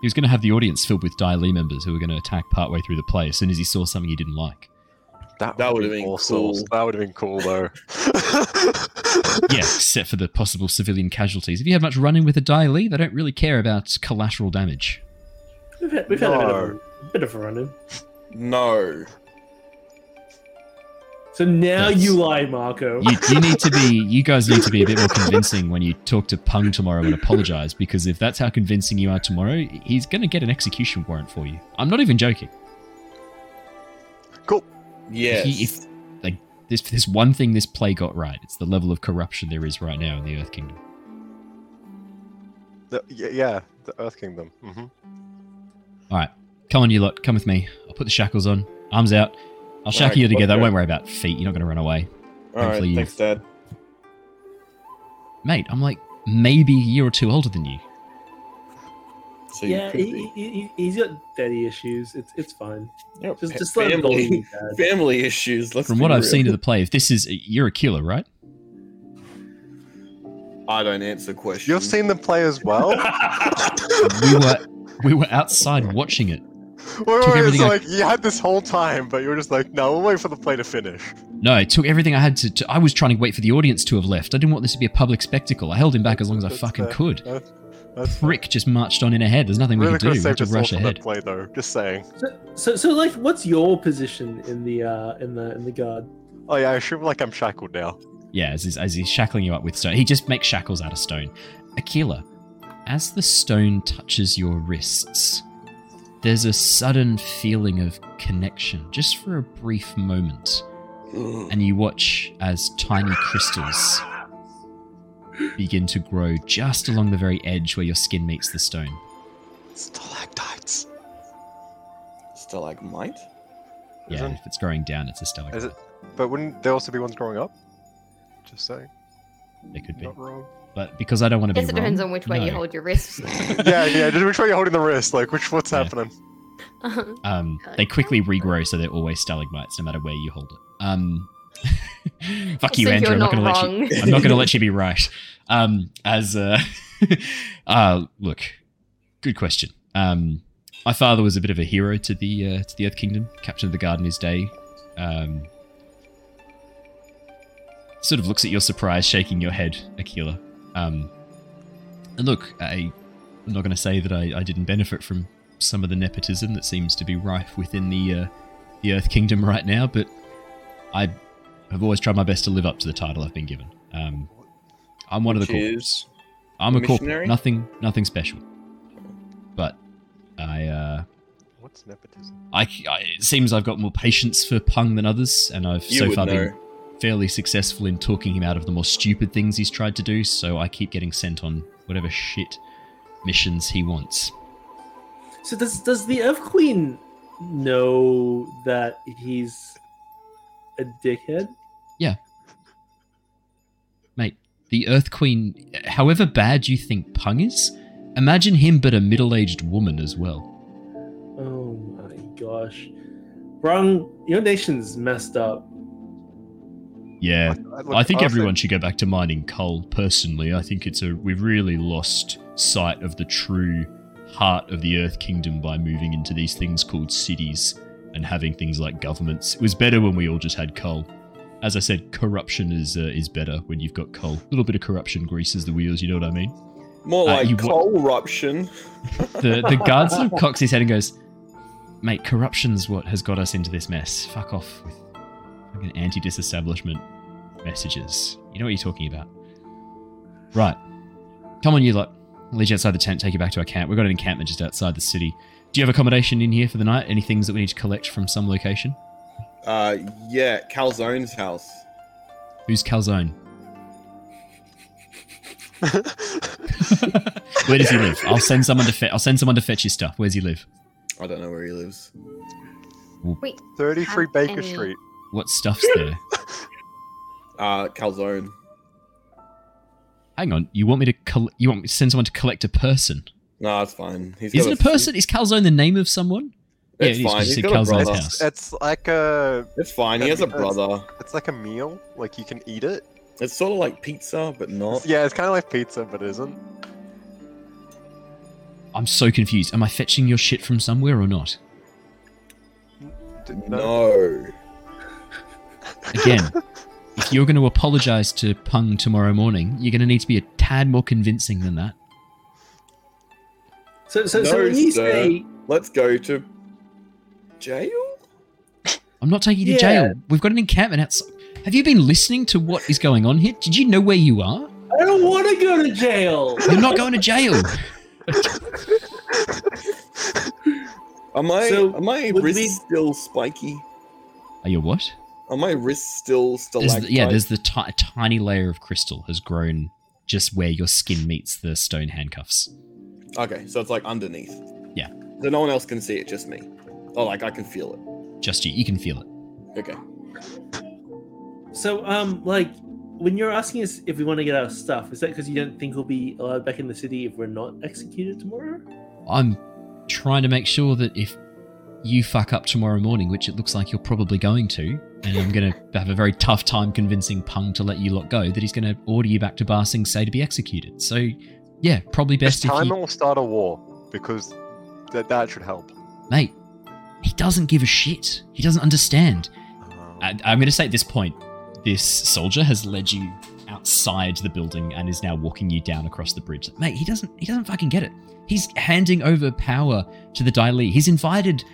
He was going to have the audience filled with Dai Li members who were going to attack partway through the play as soon as he saw something he didn't like. That, That would would've have been awesome. cool. That would have been cool though. (laughs) Yeah, except for the possible civilian casualties. If you have much run-in with a Dai Li, they don't really care about collateral damage. We've had, we've had a bit of a, bit of a run-in. No. So now That's- you lie, Mako. You, you need to be, you guys need to be a bit more convincing when you talk to Pung tomorrow and apologize, because if that's how convincing you are tomorrow, he's going to get an execution warrant for you. I'm not even joking. cool. Yes. He, if like this, this one thing this play got right, it's the level of corruption there is right now in the Earth Kingdom. The, yeah, yeah, the Earth Kingdom. hmm All right, come on, you lot, come with me. I'll put the shackles on, arms out. I'll shackle Alright, you together. I won't worry about feet. You're not going to run away, All right. hopefully you- Thanks, Dad. mate. I'm like maybe a year or two older than you. So yeah, he, he, he, he's got daddy issues. It's it's fine. Yep, Just fa- just let him family, family issues. Let's From be what I've seen of the play, if this is you're a killer, right? I don't answer questions. You've seen the play as well. (laughs) We were we were outside watching it. wait, wait, wait, everything so I- like you had this whole time, but you were just like, no, we'll wait for the play to finish. No, I took everything I had to, to. I was trying to wait for the audience to have left. I didn't want this to be a public spectacle. I held him back as long as I That's fucking fair. could. That's, that's fine. Rick just marched on in ahead. There's nothing we really could could do. have We had saved to rush ahead. play though. Just saying. So, so so like, what's your position in the uh in the in the guard? Oh yeah, I assume like I'm shackled now. Yeah, as he's, as he's shackling you up with stone. He just makes shackles out of stone. Aquila, as the stone touches your wrists, there's a sudden feeling of connection, just for a brief moment. And you watch as tiny crystals begin to grow just along the very edge where your skin meets the stone. Stalactites. Stalagmite? Yeah, Isn't- if it's growing down, it's a stalactite. Is it? But wouldn't there also be ones growing up? Just saying. It could be. Not wrong. But because I don't want to be guess it wrong, depends on which way you hold your wrist. (laughs) (laughs) yeah, yeah. Just which way you're holding the wrist? Like which what's Yeah. happening? Um, they quickly regrow, so they're always stalagmites, no matter where you hold it. Um, (laughs) fuck you, So Andrew. I'm not, to let you. I'm not going to let you be right. Um, as uh, (laughs) uh, look, good question. Um, my father was a bit of a hero to the uh, to the Earth Kingdom, captain of the guard in his day. Um, sort of looks at your surprise, shaking your head, Aquila. Um, and look, I, I'm not going to say that I, I didn't benefit from some of the nepotism that seems to be rife within the uh, the Earth Kingdom right now, but I have always tried my best to live up to the title I've been given. Um, I'm one of the corporals. I'm a corporal. Nothing, nothing special. But I, uh, What's nepotism? I, I, it seems I've got more patience for Pung than others, and I've you so far know. been fairly successful in talking him out of the more stupid things he's tried to do. So I keep getting sent on whatever shit missions he wants. So does does the Earth Queen know that he's a dickhead? Yeah. Mate, the Earth Queen, however bad you think Pung is, imagine him but a middle-aged woman as well. Oh my gosh. Brung, your nation's messed up. Yeah, look, I think honestly, everyone should go back to mining coal. Personally, I think it's a we've really lost sight of the true heart of the Earth Kingdom by moving into these things called cities and having things like governments. It was better when we all just had coal. As I said, corruption is uh, is better when you've got coal. A little bit of corruption greases the wheels. You know what I mean? More Uh, like wa- coal eruption. (laughs) The the guard sort (laughs) of cocks his head and goes, "Mate, corruption's what has got us into this mess. Fuck off with fucking anti-disestablishment messages. You know what you're talking about, right? Come on, you lot. I'll lead you outside the tent. Take you back to our camp. We've got an encampment just outside the city. Do you have accommodation in here for the night? Any things that we need to collect from some location? Uh, yeah, Calzone's house. Who's Calzone? (laughs) Where does he live? I'll send someone to fe- I'll send someone to fetch your stuff. Where's he live? I don't know where he lives. Wait, 33 Have Baker any- Street. What stuff's there? (laughs) Uh, Calzone. Hang on, you want me to col- you want me to send someone to collect a person? No, it's fine. He's Is got it a person? Is Calzone the name of someone? It's it is, fine. 'cause you He's said got a brother. house. It's like a It's fine. He has a brother. it's like a meal. Like you can eat it. It's sort of like pizza, but not. Yeah, it's kind of like pizza, but it isn't. I'm so confused. Am I fetching your shit from somewhere or not? D- No. Again, if you're going to apologize to Pung tomorrow morning, you're going to need to be a tad more convincing than that. So, so, so when you sir. say Let's go to jail. I'm not taking you to Yeah. jail. We've got an encampment outside. Have you been listening to what is going on here? Did you know where you are? I don't want to go to jail. You're not going to jail. (laughs) Am I? So, are my would wrists we- still spiky? Are you what? Are my wrists still There's stalactite? the, yeah, there's the ti- tiny layer of crystal has grown just where your skin meets the stone handcuffs. Okay, so it's like underneath. Yeah. So no one else can see it, just me. Oh, like I can feel it. Just you. You can feel it. Okay. So, um, like, when you're asking us if we want to get our stuff, is that because you don't think we'll be allowed back in the city if we're not executed tomorrow? I'm trying to make sure that if you fuck up tomorrow morning, which it looks like you're probably going to, and I'm going (laughs) to have a very tough time convincing Pung to let you lot go, that he's going to order you back to Ba Sing Se to be executed. So, yeah, probably This best if time you... will start a war because that that should help. Mate, he doesn't give a shit. He doesn't understand. Um, I, I'm going to say at this point, this soldier has led you outside the building and is now walking you down across the bridge. Mate, he doesn't he doesn't fucking get it. He's handing over power to the Dai Li. He's invited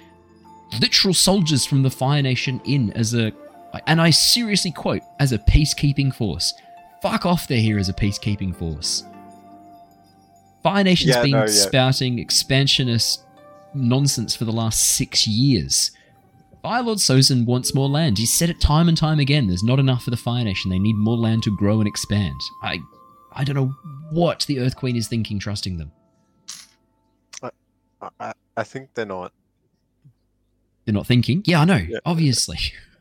literal soldiers from the Fire Nation in as a and I seriously quote as a peacekeeping force. Fuck off they're here as a peacekeeping force. Fire Nation's Yeah, been no, yeah. spouting expansionist nonsense for the last six years. Firelord Sozin wants more land. He's said it time and time again. There's not enough for the Fire Nation. They need more land to grow and expand. I, I don't know what the Earth Queen is thinking, trusting them. I, I, I think they're not. They're not thinking. Yeah, I know. Yeah. Obviously. (laughs)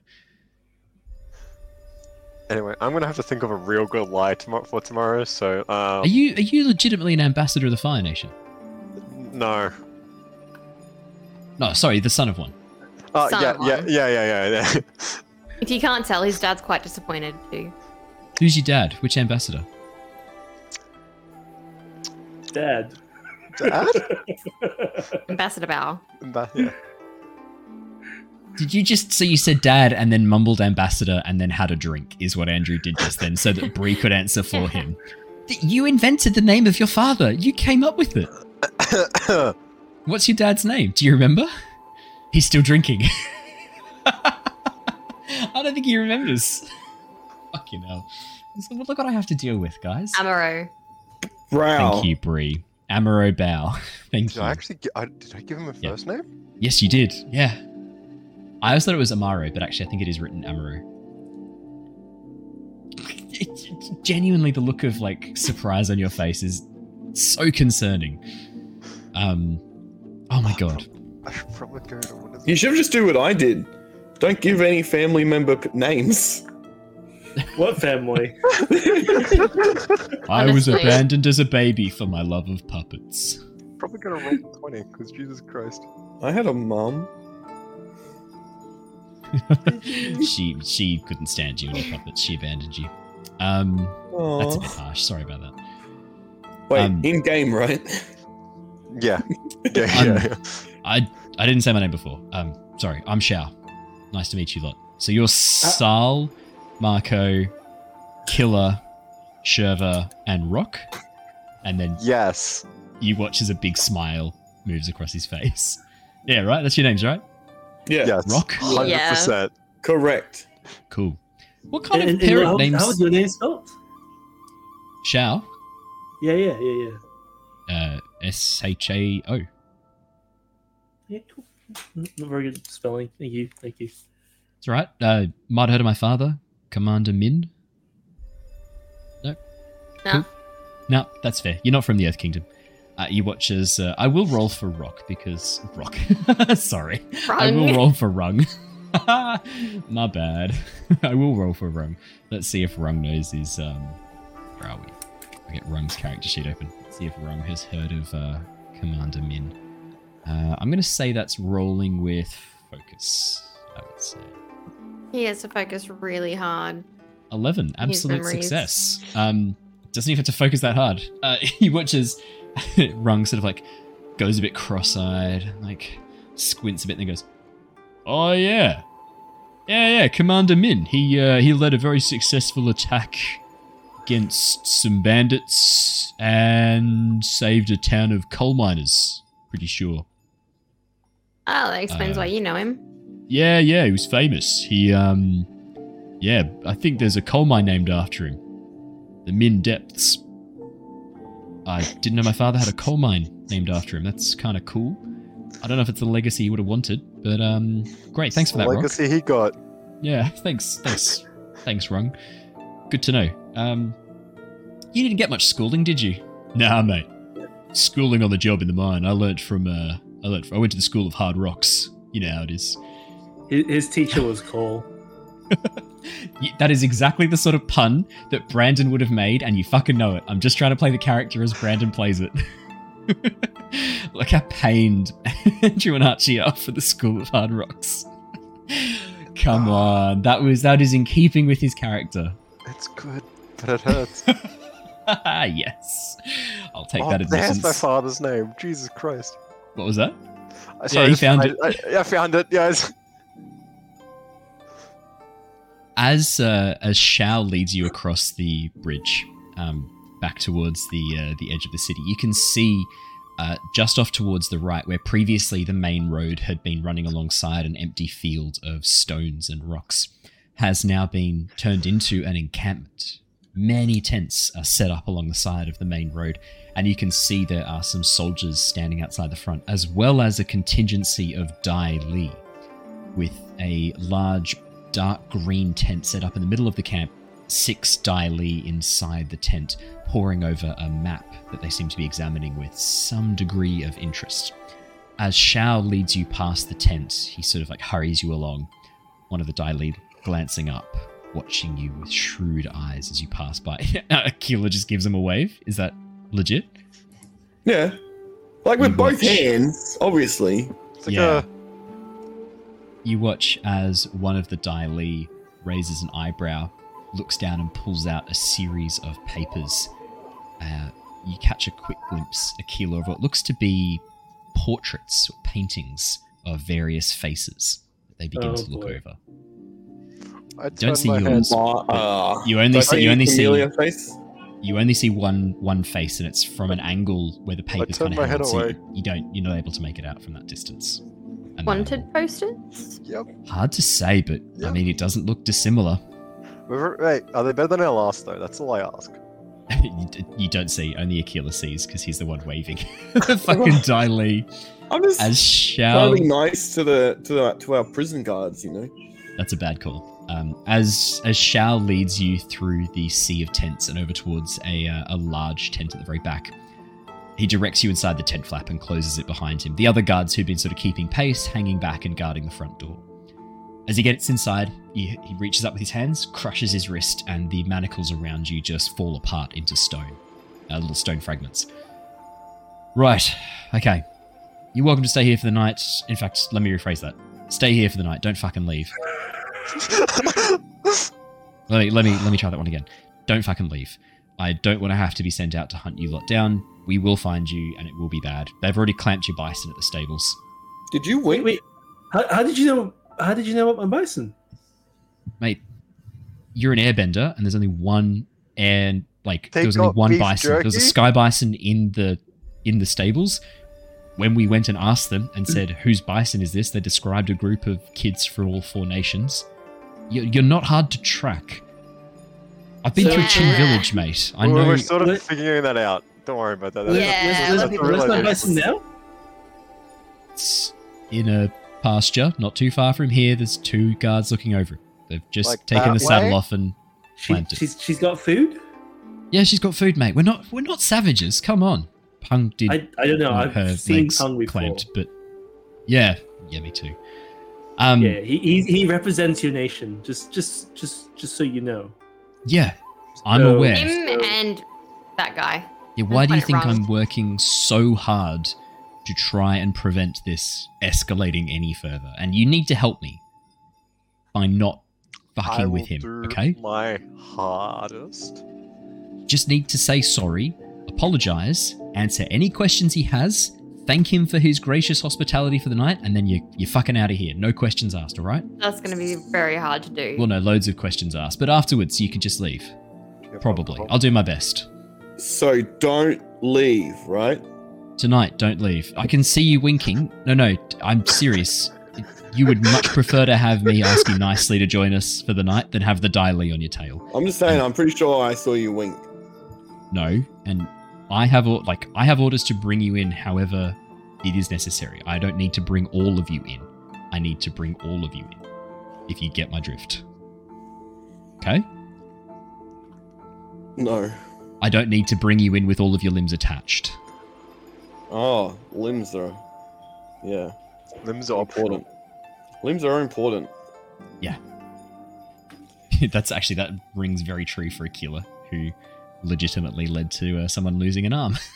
Anyway, I'm gonna have to think of a real good lie tomorrow for tomorrow. So, um, Are you are you legitimately an ambassador of the Fire Nation? no. No, sorry, the son of one. Uh, yeah, yeah, yeah, yeah, yeah, (laughs) yeah. If you can't tell, his dad's quite disappointed too. Who's your dad? Which ambassador? Dad. Dad? (laughs) Ambassador Bao. That- yeah. Did you just so you said dad and then mumbled ambassador and then had a drink is what Andrew did just then so that Bree could answer for him. (laughs) Th- You invented the name of your father. You came up with it. (coughs) What's your dad's name? Do you remember? He's still drinking. (laughs) I don't think he remembers. (laughs) Fucking hell. So look what I have to deal with, guys. Amaro. Brow. Thank you, Bree. Amaro Bao. Thank did you. I actually? I, did I give him a Yeah. first name? Yes, you did. Yeah. I always thought it was Amaru, but actually I think it is written Amaro. (laughs) Genuinely, the look of like surprise on your face is so concerning. Um, oh my god. I should probably go to one of You should just do what I did. Don't give any family member p- names. What family? (laughs) I was Honestly. abandoned as a baby for my love of puppets. Probably gonna roll twenty because Jesus Christ. I had a mum. She she couldn't stand you and your puppets. She abandoned you. Um, that's a bit harsh. Sorry about that. Wait, um, in game, right? Yeah. (laughs) Yeah. Um, yeah, yeah. I I didn't say my name before. Um, sorry. I'm Shao. Nice to meet you lot. So you're Sal, Marco, Killer, Sherva, and Rock, and then Yes. you watch as a big smile moves across his face. (laughs) Yeah, right. That's your names, right? Yeah. Yes. Rock. Hundred Yeah. percent. Correct. Cool. What kind And- of and parent how, names? How's your name spelled? Shao. Yeah, yeah, yeah, yeah. Uh, S H A O. Yeah, cool. Not very good spelling. Thank you. Thank you. It's all right. Uh, might have heard of my father, Commander Min. No. No. No, that's fair. You're not from the Earth Kingdom. Uh, you watch as uh, I will roll for Rock because Rock. (laughs) Sorry, I will roll for Rung. (laughs) My bad. (laughs) I will roll for Rung. Let's see if Rung knows his. Um, where are we? I get Rung's character sheet open. Let's see if Rung has heard of uh, Commander Min. Uh, I'm going to say that's rolling with focus. I would say. He has to focus really hard. 11 absolute success um doesn't even have to focus that hard uh he watches (laughs) rung sort of like goes a bit cross-eyed like squints a bit and then goes oh yeah yeah yeah commander min he uh he led a very successful attack against some bandits and saved a town of coal miners pretty sure Oh, that explains Uh, why you know him. yeah, yeah, he was famous. He, um, yeah, I think there's a coal mine named after him. The Min Depths. I didn't know my father had a coal mine named after him. That's kind of cool. I don't know if it's a legacy he would have wanted, but um, great. Thanks for that, Rock. Legacy he got. Yeah, thanks, thanks, thanks, Rung. Good to know. Um, you didn't get much schooling, did you? Nah, mate. Schooling on the job in the mine. I learnt from. Uh, I learnt. From, I went to the school of hard rocks. You know how it is. His, his teacher was Cole. That is exactly the sort of pun that Brandon would have made, and you fucking know it. I'm just trying to play the character as Brandon plays it. (laughs) Look how pained (laughs) Andrew and Archie are for the School of Hard Rocks. Come ah. on, that was that is in keeping with his character. It's good, but it hurts. (laughs) yes, I'll take oh, that there's admittance. my father's name. Jesus Christ. What was that? I- Sorry, you I found I, it. I, I found it. Yeah. As uh, as Shao leads you across the bridge, um, back towards the uh, the edge of the city, you can see uh, just off towards the right, where previously the main road had been running alongside an empty field of stones and rocks, has now been turned into an encampment. Many tents are set up along the side of the main road, and you can see there are some soldiers standing outside the front, as well as a contingency of Dai Li, with a large dark green tent set up in the middle of the camp, six Dai Li inside the tent, poring over a map that they seem to be examining with some degree of interest. As Shao leads you past the tent, he sort of like hurries you along, one of the Dai Li glancing up, watching you with shrewd eyes as you pass by. (laughs) Uh, Aquila just gives him a wave. Is that legit? Yeah. Like with both hands, obviously. it's like Yeah. a You watch as one of the Dai Li raises an eyebrow, looks down and pulls out a series of papers. Uh, you catch a quick glimpse, Aquila, of what looks to be portraits or paintings of various faces that they begin Oh, to look boy. over. I Don't see my head. yours. Uh, You only see you only see face. you only see one one face, and it's from an angle where the paper's turned kind of my head held, so away. you, you don't you're not able to make it out from that distance. And Wanted posters? Yep. Hard to say, but I mean, it doesn't look dissimilar. Wait, are they better than our last though? That's all I ask. (laughs) you, d- you don't see, only Aquila sees because he's the one waving. (laughs) Fucking (laughs) Dai Li. I'm just As Shao. trying to be nice to the to the, to our prison guards, you know. That's a bad call. Um, as as Shao leads you through the sea of tents and over towards a uh, a large tent at the very back, he directs you inside the tent flap and closes it behind him. The other guards who've been sort of keeping pace, hanging back and guarding the front door. As he gets inside, he, he reaches up with his hands, crushes his wrist, and the manacles around you just fall apart into stone, uh, little stone fragments. Right, okay. You're welcome to stay here for the night. In fact, let me rephrase that. Stay here for the night. Don't fucking leave. Let me let me let me try that one again. Don't fucking leave. I don't want to have to be sent out to hunt you lot down. We will find you, and it will be bad. They've already clamped your bison at the stables. Did you Wait, wait. How, how did you know? How did you know about my bison? mate, you're an airbender, and there's only one and like They there was only one beef bison. There was a sky bison in the in the stables. When we went and asked them and said, "Whose bison is this?" They described a group of kids from all four nations. You're, you're not hard to track. I've been So- through Chin Village, mate. I We're- know We're sort of figuring that out. Don't worry about that. Where's, Yeah. where's, That's where's, a where's my realization. bison now? it's in a pasture not too far from here. There's two guards looking over it. They've just Like taken that the saddle way? off and She, Planted. she's she's got food. yeah, she's got food, mate. We're not we're not savages. Come on. Pung did I, I don't know. I've her seen legs Pung before. clamped, but yeah, yeah, me too. Um, Yeah, he, he he represents your nation. Just just just just so you know. yeah, I'm So- aware. Him and that guy. Yeah, why do you think wrong. I'm working so hard to try and prevent this escalating any further? And you need to help me by not I fucking will with him, do okay? My hardest. Just need to say sorry, apologize, answer any questions he has, thank him for his gracious hospitality for the night, and then you, you're fucking out of here. No questions asked, all right? That's going to be very hard to do. Well, no, loads of questions asked, but afterwards you can just leave. Probably. I'll do my best. So don't leave, right? Tonight, don't leave. I can see you winking. No, no, I'm serious. You would much prefer to have me ask you nicely to join us for the night than have the Dai Li on your tail. I'm just saying. I'm pretty sure I saw you wink. No, and I have like I have orders to bring you in however it is necessary. I don't need to bring all of you in. I need to bring all of you in. If you get my drift. Okay? No. I don't need to bring you in with all of your limbs attached. Oh, limbs though. Yeah, Limbs are optional. important. Limbs are important. Yeah. (laughs) That's actually that rings very true for a killer who legitimately led to uh, someone losing an arm. (laughs)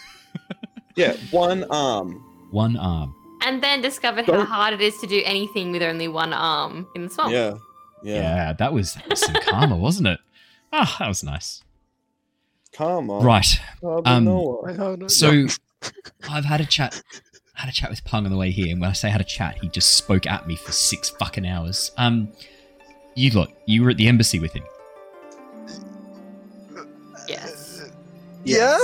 Yeah, one arm. One arm. and then discovered how Don't- hard it is to do anything with only one arm in the swamp. Yeah, Yeah, yeah. that was, that was some karma, wasn't it? Ah, that was nice. Karma. Right. Karma um, Noah. I don't know. So (laughs) I've had a chat had a chat with Pung on the way here, and when I say had a chat, he just spoke at me for six fucking hours. Um you lot, you were at the embassy with him. Yes. yeah.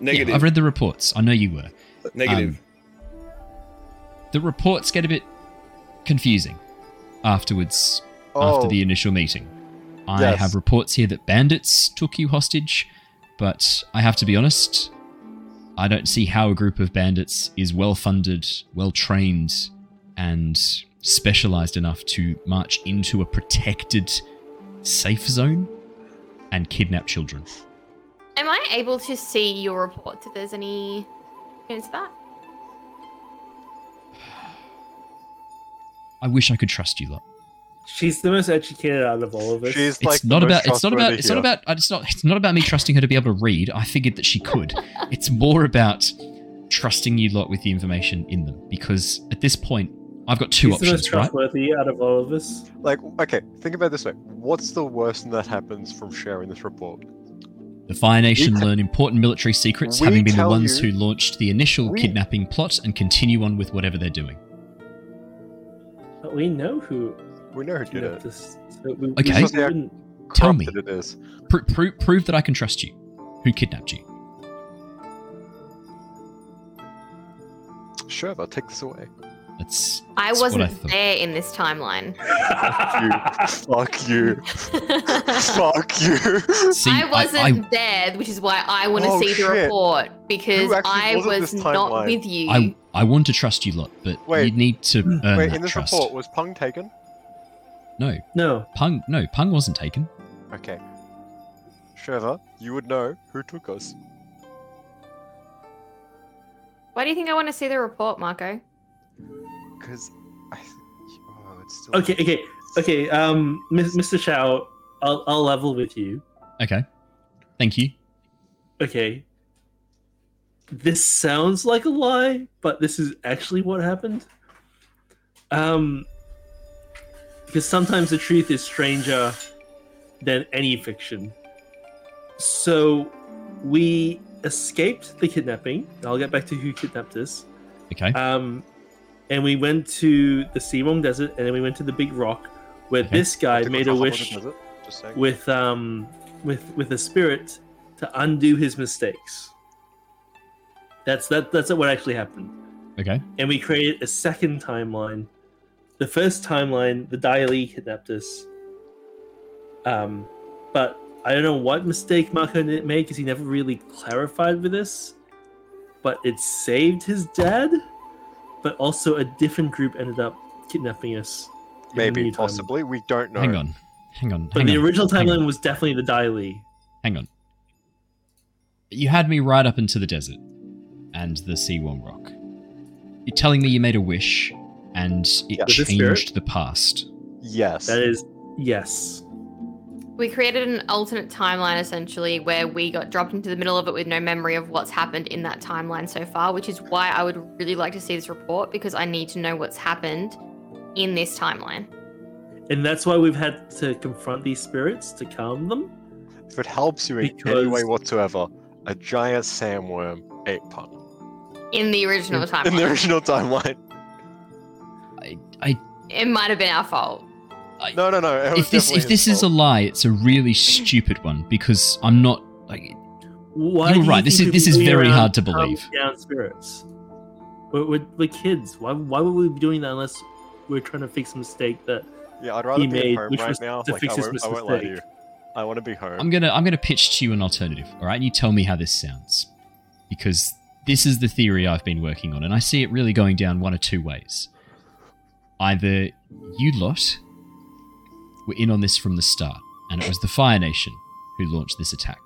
Negative. Yeah, I've read the reports. I know you were. Negative. Um, the reports get a bit confusing afterwards Oh, after the initial meeting. I Yes. have reports here that bandits took you hostage, but I have to be honest, I don't see how a group of bandits is well funded, well trained, and specialized enough to march into a protected safe zone and kidnap children. Am I able to see your report if there's any evidence of that? I wish I could trust you lot. She's the most educated out of all of us. she's It's like the not about it's not about it's not about it's not it's not about me trusting her to be able to read. I figured that she could. (laughs) it's more about trusting you lot with the information in them because at this point I've got two She's the most options, right? trustworthy out of all of us. Like, okay, think about it this way. What's the worst thing that happens from sharing this report? The Fire Nation We- learn important military secrets, having been the ones you- who launched the initial we- kidnapping plot and continue on with whatever they're doing. But we know who We know who did kidnapped it. us. So we, Okay. We Tell me. It is. Pro- pro- prove that I can trust you. Who kidnapped you? Sure, they'll take this away. That's I That's I wasn't thought. there in this timeline. Fuck you. Fuck you. (laughs) see. I wasn't I, there, which is why I want to Oh, see the shit. report because I was in was this not with you. I, I want to trust you lot, but Wait. you need to earn Wait, that in this trust. report, was Pung taken? No, no. Pung. No, Pung wasn't taken. Okay. Trevor, you would know who took us. Why do you think I want to see the report, Mako? Because I. Oh, it's still. Okay, okay. Okay, um, Mr. Chow, I'll, I'll level with you. Okay. Thank you. Okay. This sounds like a lie, but this is actually what happened. Um, because sometimes the truth is stranger than any fiction. So, we escaped the kidnapping. I'll get back to who kidnapped us. Okay. Um, and we went to the Si Wong Desert, and then we went to the Big Rock, where Okay. this guy Have to go made a wish Just with um with with a spirit to undo his mistakes. That's that that's what actually happened. Okay. And we created a second timeline. The first timeline, the Dai Li kidnapped us. Um, but I don't know what mistake Mako made because he never really clarified with this. But it saved his dad, but also a different group ended up kidnapping us. Maybe, possibly. We don't know. Hang on. Hang on. But hang the on, original timeline was definitely the Dai Li. Hang on. You had me right up into the desert and the Si Wong Rock. You're telling me you made a wish and it Yeah. With the spirit? changed the past. Yes. That is yes. We created an alternate timeline essentially where we got dropped into the middle of it with no memory of what's happened in that timeline so far, which is why I would really like to see this report because I need to know what's happened in this timeline. And that's why we've had to confront these spirits to calm them. If it helps you in any way whatsoever, a giant sandworm ate Pung. In the original In the original timeline. I, I, It might have been our fault. No, no, no. it was if this if this his is a lie, it's a really stupid one because I'm not like Why You're do you right, this is- this is very hard to believe. Down spirits. We're, we're, we're kids. Why, why would we be doing that unless we're trying to fix a mistake that Yeah, I'd rather he be at made, home which right was now. to Like, fix I his won't, I won't lie to you. I want to be home. I'm gonna I'm gonna pitch to you an alternative, all right? And you tell me how this sounds, because this is the theory I've been working on, and I see it really going down one of two ways. Either you lot were in on this from the start, and it was the Fire Nation who launched this attack.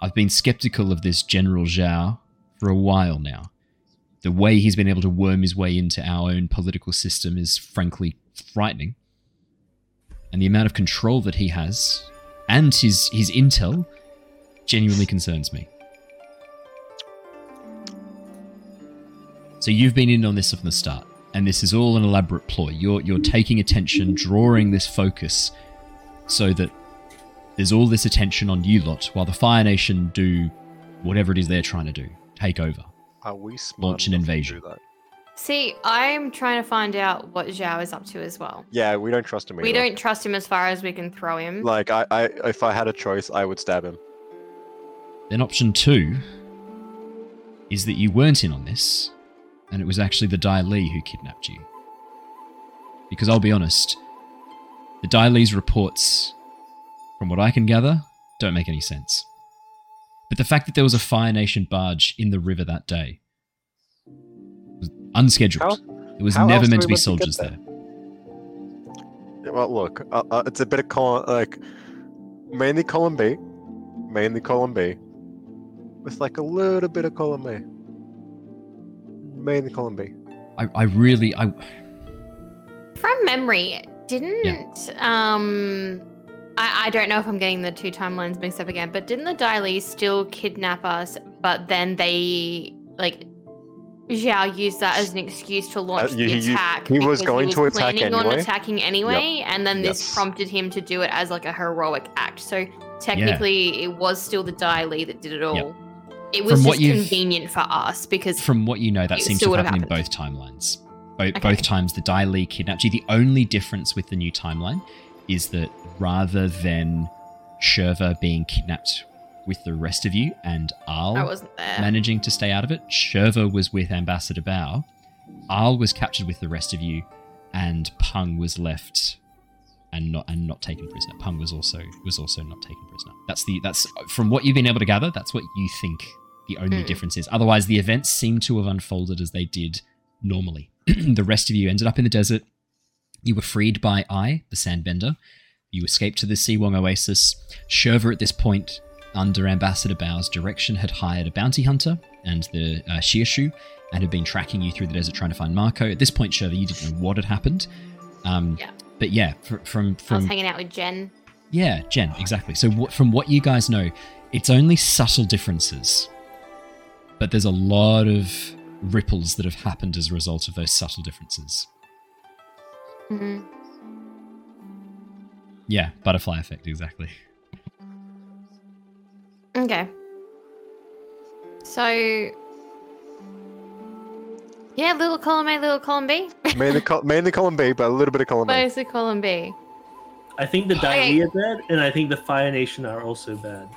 I've been skeptical of this General Zhao for a while now. The way he's been able to worm his way into our own political system is frankly frightening. And the amount of control that he has and his his intel genuinely concerns me. So you've been in on this from the start, and this is all an elaborate ploy. You're you're taking attention, drawing this focus, so that there's all this attention on you lot, while the Fire Nation do whatever it is they're trying to do, take over. Are we smart Launch an enough to invasion. do that? See, I'm trying to find out what Zhao is up to as well. Yeah, we don't trust him. We either. don't trust him as far as we can throw him. Like, I, I, if I had a choice, I would stab him. Then option two is that you weren't in on this, and it was actually the Dai Li who kidnapped you. Because I'll be honest, the Dai Li's reports, from what I can gather, don't make any sense. But the fact that there was a Fire Nation barge in the river that day was unscheduled. it was never meant to be we to soldiers there? there. Yeah, Well, look, uh, uh, it's a bit of column, like mainly column B, mainly column B, with like a little bit of column A. Mainly column B. I, I really, I, From memory, didn't um I, I don't know if I'm getting the two timelines mixed up again, but didn't the Dai Li still kidnap us, but then they like Zhao used that as an excuse to launch Uh, the he- he- attack. he was because going to attack planning on attacking anyway, and then this Yes. prompted him to do it as like a heroic act. So technically, it was still the Dai Li that did it all. It was just convenient for us because from what you know, that seems to have happened in both timelines. Both, Okay. both times the Dai Li kidnapped you. The only difference with the new timeline is that rather than Shurva being kidnapped with the rest of you and Aal I wasn't there. managing to stay out of it, Shurva was with Ambassador Bao, Aal was captured with the rest of you, and Pung was left and not and not taken prisoner. Pung was also was also not taken prisoner. That's the that's from what you've been able to gather. That's what you think the only Hmm. difference is. Otherwise, the events seem to have unfolded as they did normally. (clears throat) the rest of you ended up in the desert. You were freed by I, the Sandbender. You escaped to the Si Wong Oasis. Shurva, at this point, under Ambassador Bao's direction, had hired a bounty hunter and the uh, Shiashu and had been tracking you through the desert trying to find Mako. At this point, Shurva, you didn't know what had happened. Um, Yeah. but yeah, fr- from I was from hanging out with Jen. yeah, Jen, exactly. So what, from what you guys know, it's only subtle differences, but there's a lot of ripples that have happened as a result of those subtle differences. hmm Yeah, butterfly effect, exactly. Okay. So, yeah, little column A, little column B. (laughs) mainly, col- mainly column B, but a little bit of column A. Mostly column B. I think the Okay. Dai are bad, and I think the Fire Nation are also bad.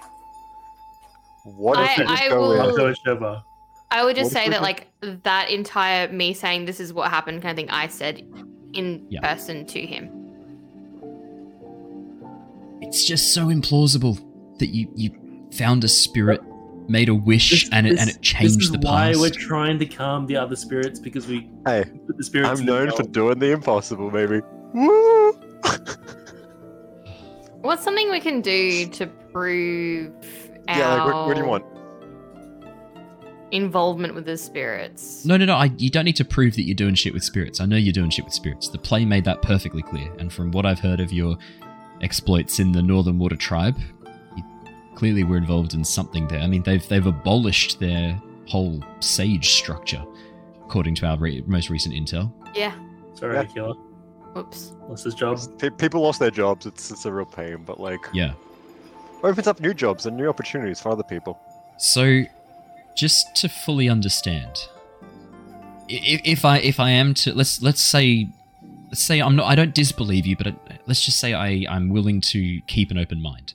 What if I- we just I go will- with Also a I would just What say that, like, that entire me saying this is what happened kind of thing I said in Yeah. person to him. It's just so implausible that you you found a spirit, made a wish, This- and it this- and it changed this is the why past. we're trying to calm the other spirits because we Hey, put the spirits. I'm known for doing the impossible, baby. Woo! (laughs) What's something we can do to prove yeah, like, what, what do you want? involvement with the spirits? No, no, no. I, you don't need to prove that you're doing shit with spirits. I know you're doing shit with spirits. The play made that perfectly clear. And from what I've heard of your exploits in the Northern Water Tribe, you clearly were involved in something there. I mean, they've they've abolished their whole sage structure, according to our re- most recent intel. Yeah. Sorry, Yeah. Aquila. Whoops. Lost his job. People lost their jobs. It's it's a real pain, but like, Yeah. Opens up new jobs and new opportunities for other people. So, just to fully understand, if, if I if I am to let's let's say let's say I'm not I don't disbelieve you, but I, let's just say I I'm willing to keep an open mind.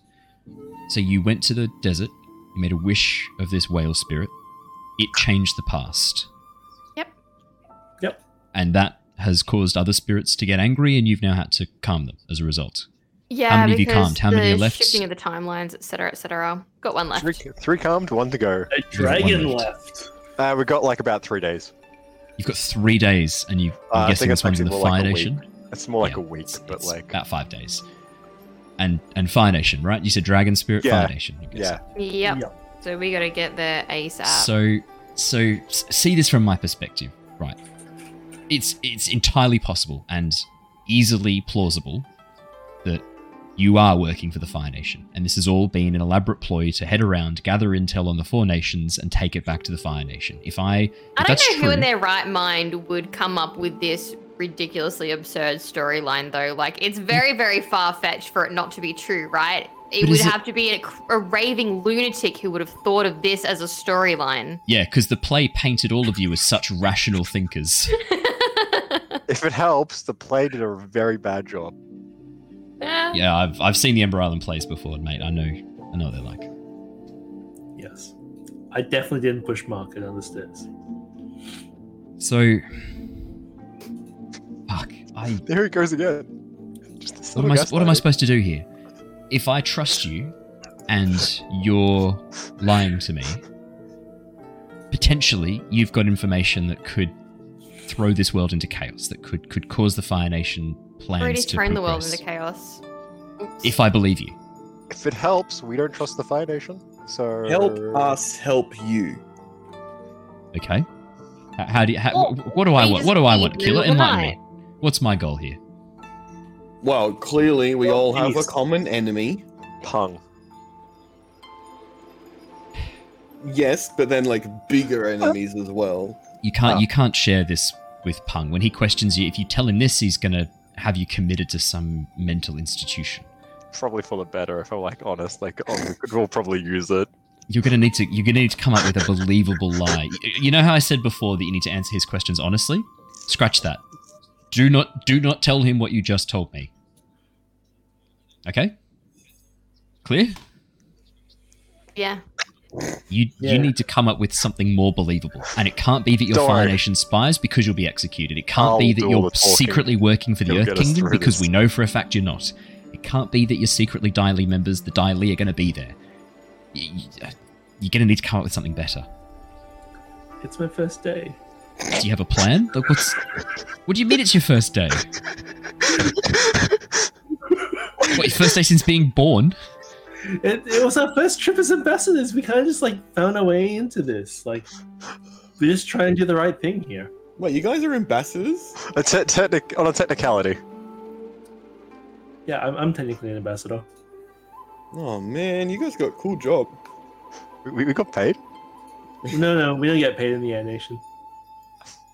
So you went to the desert, you made a wish of this whale spirit. It changed the past. Yep. Yep. And that has caused other spirits to get angry, and you've now had to calm them as a result. Yeah, how many have you calmed? How many the are left? Shifting of the timelines, etc., etc. Got one left. Three, three calmed, one to go. A dragon one left. Uh, we got like about three days. You've got three days, and you, Uh, I'm I guessing think this it's one's in the more Fire like a Nation. week. It's more like Yeah, a week, it's- but it's like, about five days. And and Fire Nation, right? You said Dragon Spirit Yeah. Fire Nation. I'm yeah. Yep. Yep. So we got to get there ASAP. So so see this from my perspective, right? It's it's entirely possible and easily plausible that you are working for the Fire Nation, and this has all been an elaborate ploy to head around, gather intel on the Four Nations, and take it back to the Fire Nation. If I, if I don't that's know true, who in their right mind would come up with this ridiculously absurd storyline, though. Like, it's very, very far fetched for it not to be true, right? It would is it- have to be a, a raving lunatic who would have thought of this as a storyline. yeah, because the play painted all of you as such rational thinkers. (laughs) If it helps, the play did a very bad job. Yeah. Yeah, I've I've seen the Ember Island plays before, mate. I know I know what they're like. Yes. I definitely didn't push Mark down the stairs. So, fuck. I There he goes again. Just what am I what am I supposed to do here? If I trust you, and you're lying to me, potentially you've got information that could throw this world into chaos. That could could cause the Fire Nation plans Already to thrown the world into chaos. Oops. If I believe you, If it helps, we don't trust the Fire Nation. So Help us help you. okay. How, how do you? How, Well, what do I want? What do I need want? Killer, Illuminati. enlighten me. What's my goal here? Well, clearly we Well, all have a common enemy. Pung. Yes, but then like bigger enemies as well. You can't Ah. you can't share this with Pung. When he questions you, if you tell him this, he's gonna have you committed to some mental institution. Probably for the better, if I'm like honest. Like, oh, we'll probably use it. You're gonna need to you're gonna need to come up with a believable lie. You know how I said before that you need to answer his questions honestly? Scratch that. Do not do not tell him what you just told me. Okay? Clear? Yeah. You Yeah. you need to come up with something more believable, and it can't be that you're Fire. Nation spies because you'll be executed. It can't I'll be that you're secretly working for the You'll Earth Kingdom because this. we know for a fact you're not. It can't be that you're secretly Dai Li members. The Dai Li are going to be there. Y- y- uh, You're going to need to come up with something better. It's my first day. Do you have a plan? Like, what's what do you mean it's your first day? (laughs) what, your first day since being born? It, it was our first trip as ambassadors. We kind of just like found our way into this. Like, we're just try and do the right thing here. Wait, you guys are ambassadors? A te- technic- on a technicality. Yeah, I'm, I'm technically an ambassador. Oh man, you guys got a cool job. We, we got paid. No, no, we don't get paid in the Air Nation.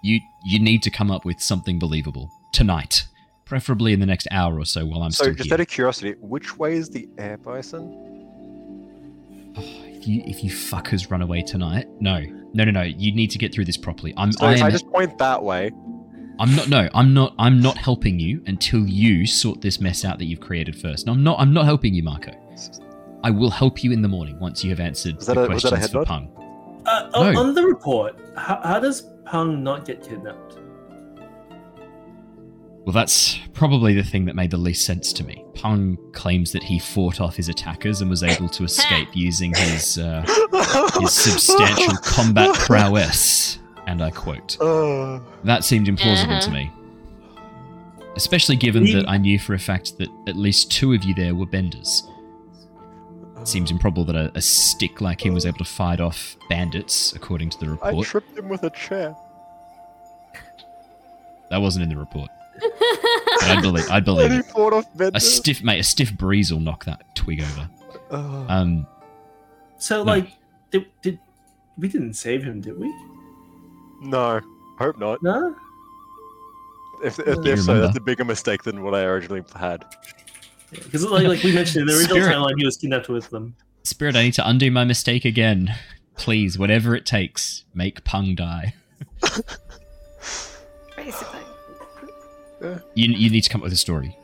You you need to come up with something believable tonight, preferably in the next hour or so while I'm so, still just here. out of curiosity, which way is the air bison? Oh, if you if you fuckers run away tonight, no, no, no, no. You need to get through this properly. I'm So I am, I just point that way, I'm not no, I'm not I'm not helping you until you sort this mess out that you've created first. No, I'm not I'm not helping you, Mako. I will help you in the morning once you have answered the a- was that a questions for? Pung. Uh, on- No. On the report, how, how does Pung not get kidnapped? Well, that's probably the thing that made the least sense to me. Pung claims that he fought off his attackers and was able to escape (laughs) using his uh, his substantial combat prowess. And I quote. uh, That seemed implausible Uh-huh. to me. Especially given We- that I knew for a fact that at least two of you there were benders. It seems improbable that a, a stick like him was able to fight off bandits, according to the report. I report. tripped him with a chair. that wasn't in the report. But I'd believe, I'd believe it. fought off A stiff mate, a stiff breeze will knock that twig over. Uh, Um, So, No. like, did, did we didn't save him, did we? no, hope not. No. If, if, if so, that's a bigger mistake than what I originally had. Because, like, like we mentioned in the original Spirit. timeline, he was kidnapped with them. Spirit, I need to undo my mistake again. Please, whatever it takes, make Pung die. (laughs) (laughs) Basically. You, you need to come up with a story.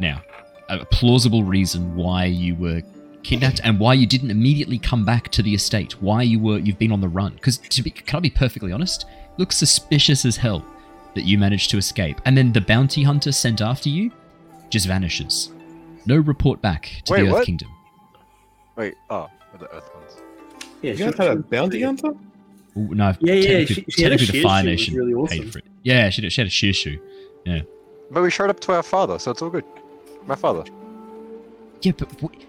Now, a plausible reason why you were kidnapped and why you didn't immediately come back to the estate. Why you were you've been on the run. Because to be, can I be perfectly honest? Looks suspicious as hell that you managed to escape, and then the bounty hunter sent after you just vanishes. No report back to Wait, the Earth what? Kingdom. Wait, oh, the Earth ones. Yeah, You she- guys had a bounty hunter? Ooh, no, Yeah, yeah, technically, she- she had a the Fire shoe, it was Nation really awesome. paid for it. Yeah, she did. She had a sheer shoe. But we showed up to our father, so it's all good. My father. Yeah, but w-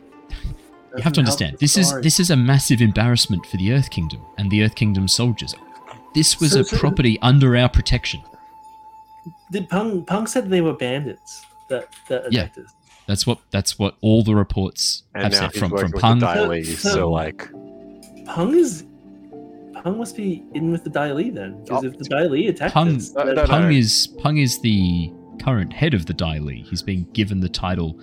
you have to understand the this is this is a massive embarrassment for the Earth Kingdom and the Earth Kingdom soldiers. This was So- a so- property under our protection. Did Pung Pung said they were bandits that that Yeah. us. That's what that's what all the reports And have said from from with Pung. the Dai Li, So- so like, Pung is Pung must be in with the Dai Li then, because Oh. if the oh. Dai Li attacked Pung- us, No, then- no, no. Pung is Pung is the current head of the Dai Li. He's been given the title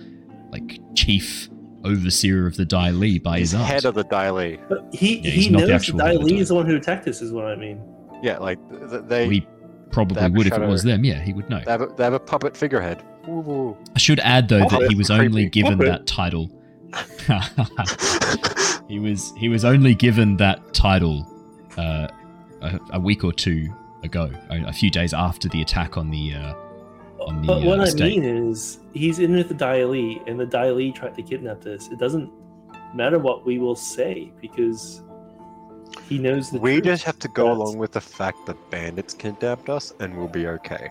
like chief overseer of the Dai Li by he's his aunt. head of the Dai Li. but he Yeah, he not the knows the actual Dai head of the Li is the one who attacked us, is what I mean. Yeah, like th- they we probably That would if it was them. Yeah, he would know. they have a, they have a puppet figurehead. Ooh. I should add though Oh, that he was creepy. only given Puppet. that title. (laughs) he was he was only given that title uh, a, a week or two ago, a, a few days after the attack on the. Uh, on the but what uh, I estate. mean is, he's in with the Dai Li, and the Dai Li tried to kidnap us. It doesn't matter what we will say because he knows the we truth. just have to go That's- along with the fact that bandits kidnapped us, and we'll be okay.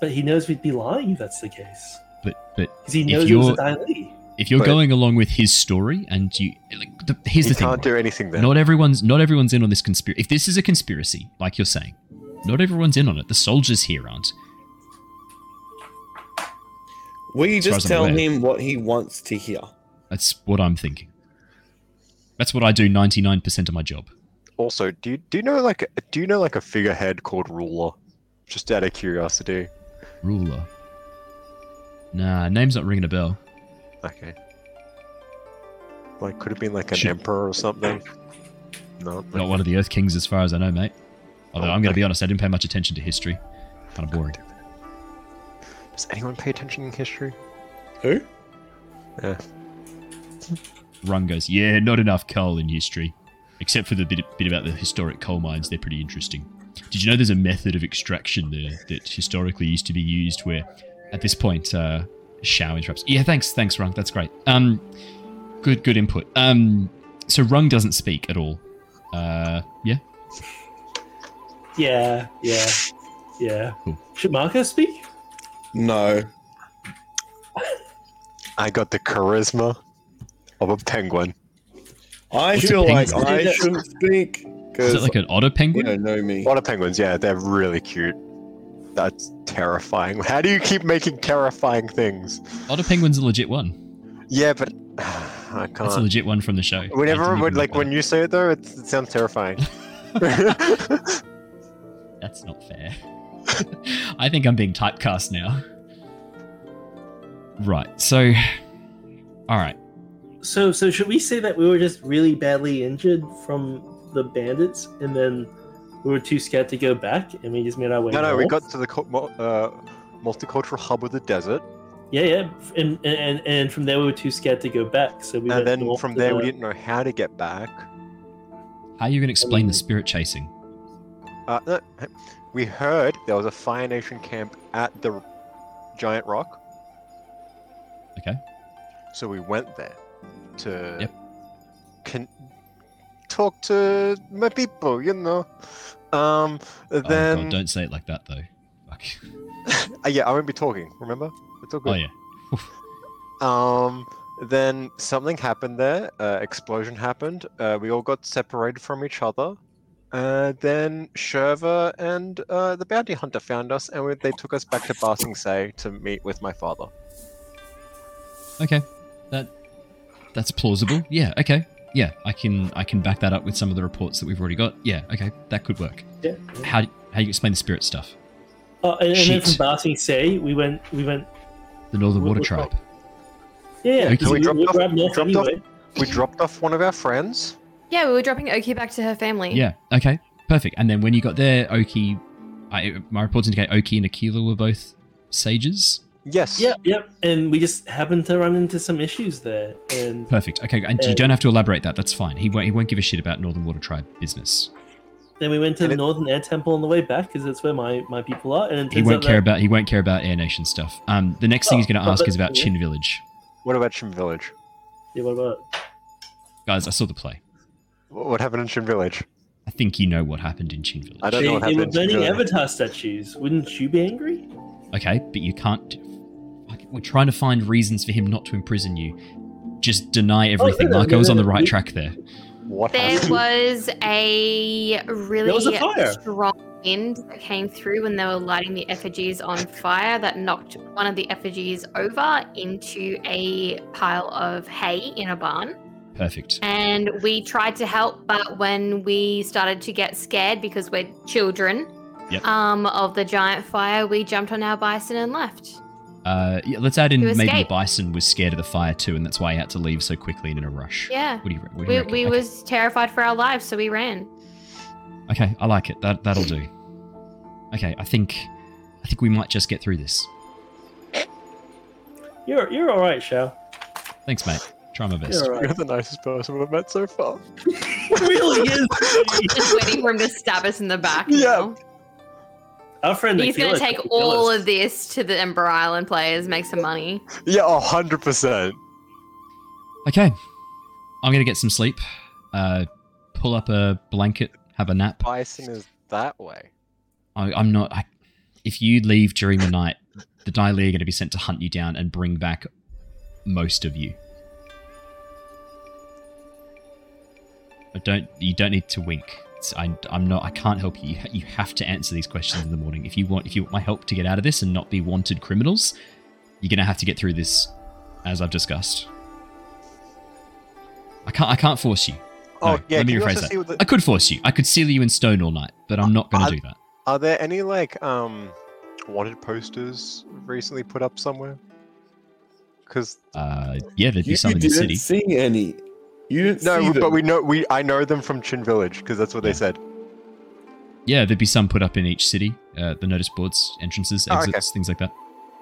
But he knows we'd be lying if that's the case. But but Because he If knows it was you're- a Dai Li. If you're But- going along with his story and you like, the, here's you the thing can't do anything then. not everyone's not everyone's in on this conspiracy if this is a conspiracy like you're saying not everyone's in on it the soldiers here aren't We just tell aware. him what he wants to hear. that's what i'm thinking that's what i do 99% of my job Also, do you do you know like do you know like a figurehead called ruler? Just out of curiosity. ruler nah name's not ringing a bell Okay. Like, could have been like an Should- emperor or something. No. not one of the earth kings as far as i know mate although Oh, i'm going to be honest i didn't pay much attention to history kind of boring Does anyone pay attention in history? Who? Yeah. Run goes, yeah, not enough coal in history. Except for the bit, bit about the historic coal mines, they're pretty interesting. Did you know there's a method of extraction there that historically used to be used where, at this point, uh, Shao interrupts. Yeah, thanks, thanks, Rung. That's great. Um, good, good input. Um, so Rung doesn't speak at all. Uh, yeah. Yeah, yeah, yeah. Cool. Should Mako speak? No. I got the charisma of a penguin. I What's feel like? I shouldn't speak Is because it like an otter you penguin? don't know me. A lot penguins, yeah, they're really cute. That's terrifying. How do you keep making terrifying things? Otter Penguin's a legit one. Yeah, but (sighs) I That's a can't. legit one from the show. I Whenever, didn't when, like when you say it though, it, it sounds terrifying. (laughs) (laughs) That's not fair. (laughs) I think I'm being typecast now. Right. So, all right. So, so should we say that we were just really badly injured from the bandits, and then we were too scared to go back, and we just made our way? no, no, we got to the uh, multicultural hub of the desert, Yeah, yeah, and, and and from there we were too scared to go back, so we and then from to there we didn't know how to get back. How are you going to explain the spirit chasing? Uh, no, we heard there was a Fire Nation camp at the giant rock, Okay. so we went there to Yep. con- talk to my people, you know. Um, Oh, then God, don't say it like that though. Fuck. (laughs) Uh, yeah, I won't be talking. Remember, it's all Oh yeah. Um, then something happened there. Uh, explosion happened. Uh, we all got separated from each other. Uh, then Shurva and uh, the bounty hunter found us, and we, they took us back to Ba Sing Se to meet with my father. Okay. That that's plausible. Yeah. Okay. Yeah. I can I can back that up with some of the reports that we've already got. Yeah. Okay. That could work. Yeah. How do- how do you explain the spirit stuff? Oh, and, and then from Ba Sing Se, we went, we went. The Northern What- Water what- Tribe. Yeah, yeah. Okay. because We we, dropped we off- grabbed north dropped off- We dropped off one of our friends. Yeah, we were dropping Oki back to her family. Yeah. Okay. Perfect. And then when you got there, Oki, I, my reports indicate Oki and Aquila were both sages. Yes. Yep, yep. And we just happened to run into some issues there, and Perfect. Okay. And you Uh, don't have to elaborate that. That's fine. He won't. He won't give a shit about Northern Water Tribe business. then we went to And the it- Northern Air Temple on the way back because that's where my, my people are. And He won't care that- about. He won't care about Air Nation stuff. Um. The next thing Oh, he's going to but ask is about yeah. Chin Village. What about Chin Village? Yeah, what about? Guys, I saw the play. What happened in Chin Village? I think you know what happened in Chin Village. I don't know what they were happened in Shin burning Avatar statues. Wouldn't you be angry? Okay, but you can't. Fuck, We're trying to find reasons for him not to imprison you. Just deny everything. Oh, no, Mako no, was on the right we- track there. What There happened? was a really There was a strong wind that came through when they were lighting the effigies on fire that knocked one of the effigies over into a pile of hay in a barn. Perfect. And we tried to help, but when we started to get scared because we're children Yep. um, of the giant fire, we jumped on our bison and left. Uh, yeah, let's add in maybe the bison was scared of the fire too, and that's why he had to leave so quickly and in a rush. Yeah. What do you, what do you We, reckon? we okay. was terrified for our lives, so we ran. okay, I like it. That that'll do. Okay, I think I think we might just get through this. You're you're all right, Shao. Thanks, mate. Try my best. You're all You're the nicest person we've met so far. (laughs) Really is. (laughs) Just waiting for him to stab us in the back. Yeah. now. Our friend. He's going to take all us. of this to the Ember Island players, make some money. Yeah, a hundred percent. Okay, I'm gonna get some sleep. Uh, pull up a blanket, have a nap. Bison is that way. I, I'm not. I, if you leave during the night, the Dai Li are going to be sent to hunt you down and bring back most of you. But don't you don't need to wink. It's, I, I'm not. I can't help you. You have to answer these questions in the morning. If you want, if you want my help to get out of this and not be wanted criminals, you're going to have to get through this, as I've discussed. I can't. I can't force you. Oh No, yeah, let me rephrase that. the- I could force you. I could seal you in stone all night, but I'm not going I- to do that. Are there any like um wanted posters recently put up somewhere? Because Uh, yeah, there'd be You some in the didn't city. see any. You didn't no, see but we know we I know them from Chin Village because that's what Yeah. they said. Yeah, there'd be some put up in each city. Uh, the notice boards, entrances, Oh, okay. exits, things like that.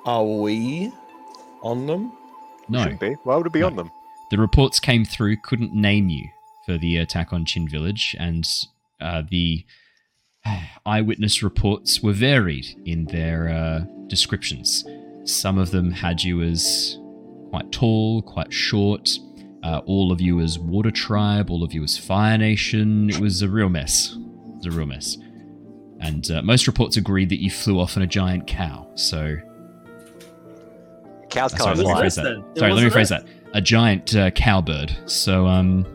Are we on them? No, Shouldn't be. Why would it be No. on them? the reports came through, couldn't name you for the attack on Chin Village, and uh, the (sighs) eyewitness reports were varied in their uh, descriptions. Some of them had you as quite tall, quite short. Uh, all of you as Water Tribe, all of you as Fire Nation. It was a real mess. It was a real mess. And uh, most reports agreed that you flew off on a giant cow. So Cows Uh, can't sorry, let me fly. rephrase that. Sorry, let me wasn't that. A giant uh, cowbird. So, um,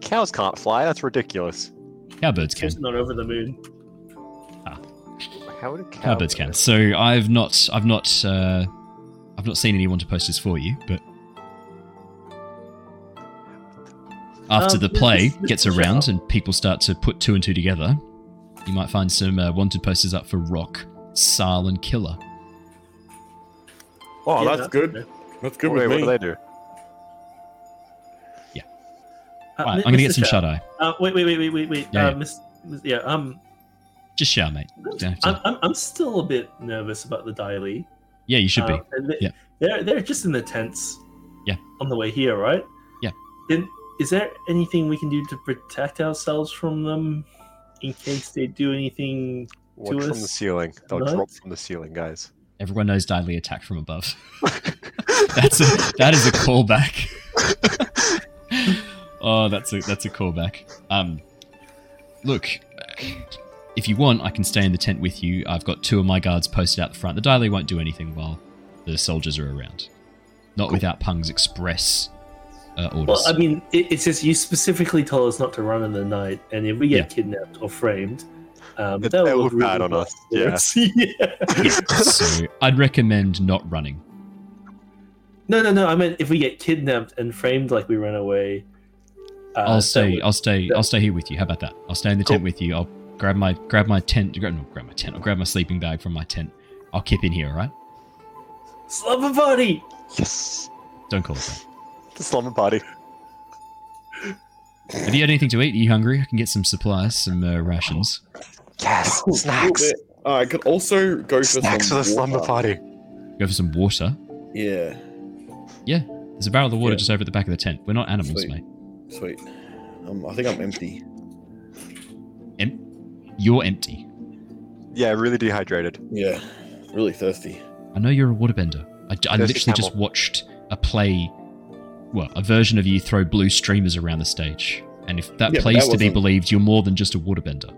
Cows can't fly. That's ridiculous. cowbirds can. Just not over the moon. How would a cow Cowbirds can. So I've not, I've not, uh, I've not seen anyone to post this for you, but after Um, the play this- this gets around shout. and people start to put two and two together, you might find some uh, wanted posters up for Rock, Sal, and Killer. Oh, Yeah, that's good. That's good Wait, with what me. do they do? Uh, Right, Mi- I'm gonna get some Chow. shut eye. Uh, wait, wait, wait, wait, wait, wait. Yeah, uh, yeah. Miss, Miss- yeah, um, Just shout, mate. Don't have to- I'm, I'm, I'm still a bit nervous about the Dai Li. yeah, you should be. Um, they, Yeah. They're they're just in the tents. Yeah. On the way here, right? Yeah. Then is there anything we can do to protect ourselves from them in case they do anything? Watch from the ceiling. They'll tonight? drop from the ceiling, guys. Everyone knows Dai Li attack from above. (laughs) that's a, that is a callback. (laughs) oh, that's a that's a callback. Um, look, if you want, I can stay in the tent with you. I've got two of my guards posted out the front. The Dai Li won't do anything while the soldiers are around. Not without Pung's express uh, orders. Well, I mean, it, it's just you specifically told us not to run in the night, and if we get Yeah. kidnapped or framed, um, It- that it would look really bad on us, yeah. (laughs) yeah. Yeah, (laughs) so I'd recommend not running. No, no, no. I meant if we get kidnapped and framed like we ran away. Uh, I'll stay. would- I'll stay. that- I'll stay here with you. How about that? I'll stay in the tent with you. I'll grab my grab my tent. Grab, no, grab my tent. I'll grab my sleeping bag from my tent. I'll kip in here. All right. Slumber party. Yes! Don't call it that. The slumber party. Have you had anything to eat? Are you hungry? I can get some supplies, some uh, rations. Yes! Cool, Snacks! Uh, I could also go for Snacks for some the slumber water. party. Go for some water. Yeah, Yeah. There's a barrel of water Yeah. just over at the back of the tent. We're not animals, Sweet. mate. sweet. Um, I think I'm empty. Em- you're empty. Yeah, really dehydrated. Yeah, really thirsty. I know you're a waterbender. I, I There's the literally just watched a play, well, a version of you throw blue streamers around the stage. And if that Yeah, plays that to be believed, you're more than just a waterbender.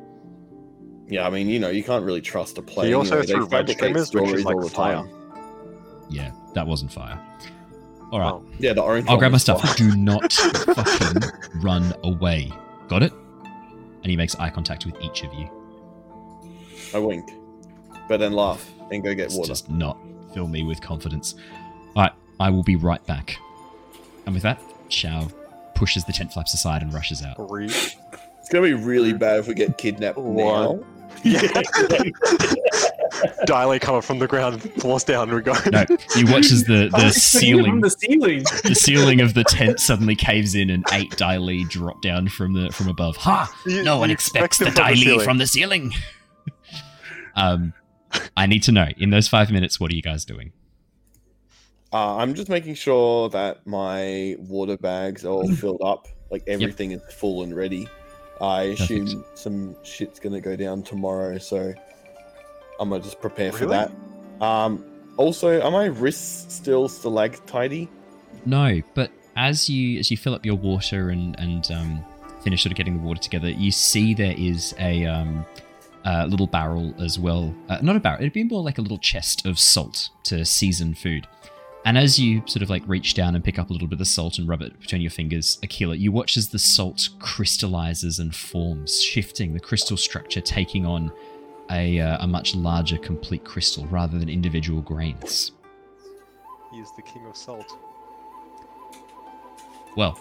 Yeah, I mean, you know, you can't really trust a player. He also anyway. They threw red streamers, which is like fire. Yeah, that wasn't fire. All right. Oh. Yeah, the orange. I'll grab my stuff. fire. Do (laughs) not fucking run away. Got it? And he makes eye contact with each of you. I wink, but then laugh and go get It's water. just not fill me with confidence. All right, I will be right back. And with that, Shao pushes the tent flaps aside and rushes out. Three. It's gonna be really bad if we get kidnapped One. now. (laughs) Yeah. Dai Li coming from the ground, floors down, and we go. No, you watch as the, the (laughs) ceiling from the ceiling. the ceiling of the tent suddenly caves in and eight Dai Li drop down from the from above. Ha! You- No one expects expect the them from the ceiling. from the ceiling. (laughs) um, I need to know in those five minutes. What are you guys doing? Uh, I'm just making sure that my water bags are all (laughs) filled up, like everything is full and ready. I assume Perfect. some shit's gonna go down tomorrow, so I'm gonna just prepare for that. Um, also, are my wrists still stalactitey? No, but as you as you fill up your water and and um, finish sort of getting the water together, you see there is a um, a little barrel as well. Uh, not a barrel; it'd be more like a little chest of salt to season food. And as you sort of like reach down and pick up a little bit of salt and rub it between your fingers, Aquila, you watch as the salt crystallizes and forms, shifting the crystal structure, taking on a, uh, a much larger, complete crystal rather than individual grains. He is the king of salt. Well,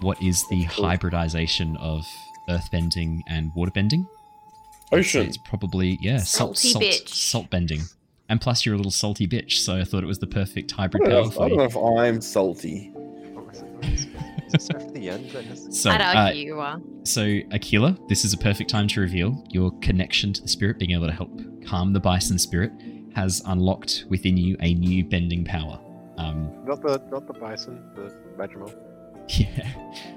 what is the Cool. hybridization of earthbending and waterbending? I'd Ocean. It's probably yeah, salt, Salty salt, bitch. salt bending. And plus, you're a little salty bitch, so I thought it was the perfect I hybrid don't, know power if, for I don't know if I'm salty. Is it- is it safe for the end? That has- So, I'd uh, you are. so Aquila, this is a perfect time to reveal your connection to the spirit, being able to help calm the bison spirit, has unlocked within you a new bending power. Um, Not the not the bison, the Majimo. (laughs) Yeah.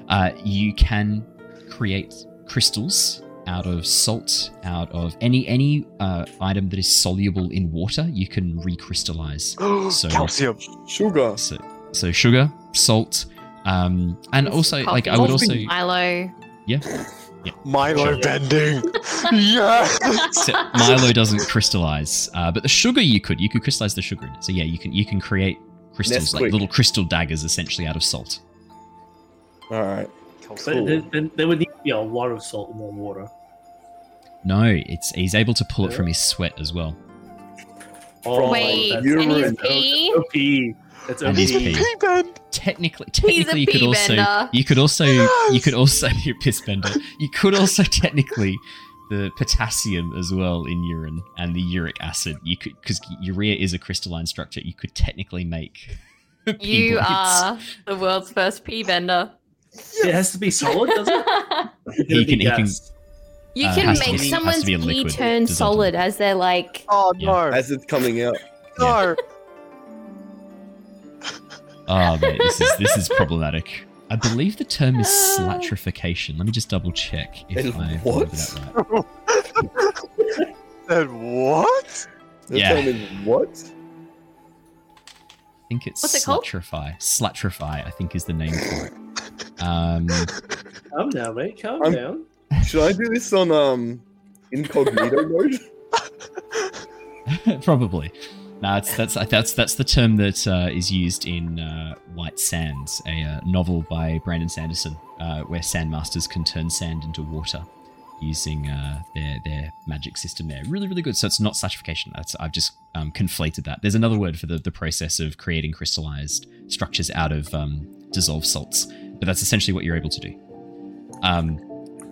Uh, you can create crystals out of salt, out of any any uh, item that is soluble in water. You can recrystallize. (gasps) So- Calcium. Sugar. So, so sugar, salt, um, and also like I would also Milo. Yeah. (laughs) Yeah, Milo Sure. bending. (laughs) yes. so Milo doesn't crystallize, uh, but the sugar you could you could crystallize the sugar in it. So yeah, you can you can create crystals like little crystal daggers essentially out of salt. All right. But there, there, there would need to be a lot of salt in the water. No, it's he's able to pull it from his sweat as well. Oh, Wait, that's and he's pee? That's OP. That's And OP. he's He's pee. Technically, technically, you could pee also bender. you could also you (laughs) could also you piss bender. You could also (laughs) technically the potassium as well in urine and the uric acid. You could because urea is a crystalline structure. You could technically make. (laughs) You blades. are the world's first pee bender. It has to be solid, doesn't it? It (laughs) He can- he can- you Uh, can make be- someone's be pee turn dissolved. solid as they're like. Oh Yeah. As it's coming out. (laughs) No! (laughs) Oh mate, this is this is problematic. I believe the term is slatrification. Let me just double check if Is I what? remember that right. Said what? The Yeah. term is what? I think it's What's it called? slatrify. Slatrify, I think, is the name for it. Um, (laughs) Calm down, mate. Calm I'm- down. Should I do this on um incognito (laughs) mode? (laughs) probably. No, it's, that's that's that's the term that uh, is used in uh, White Sands, a uh, novel by Brandon Sanderson, uh, where sandmasters can turn sand into water using uh, their their magic system. There, really, really good. So it's not slatrification. That's I've just um, conflated that. There's another word for the the process of creating crystallized structures out of um, dissolved salts, but that's essentially what you're able to do. Um,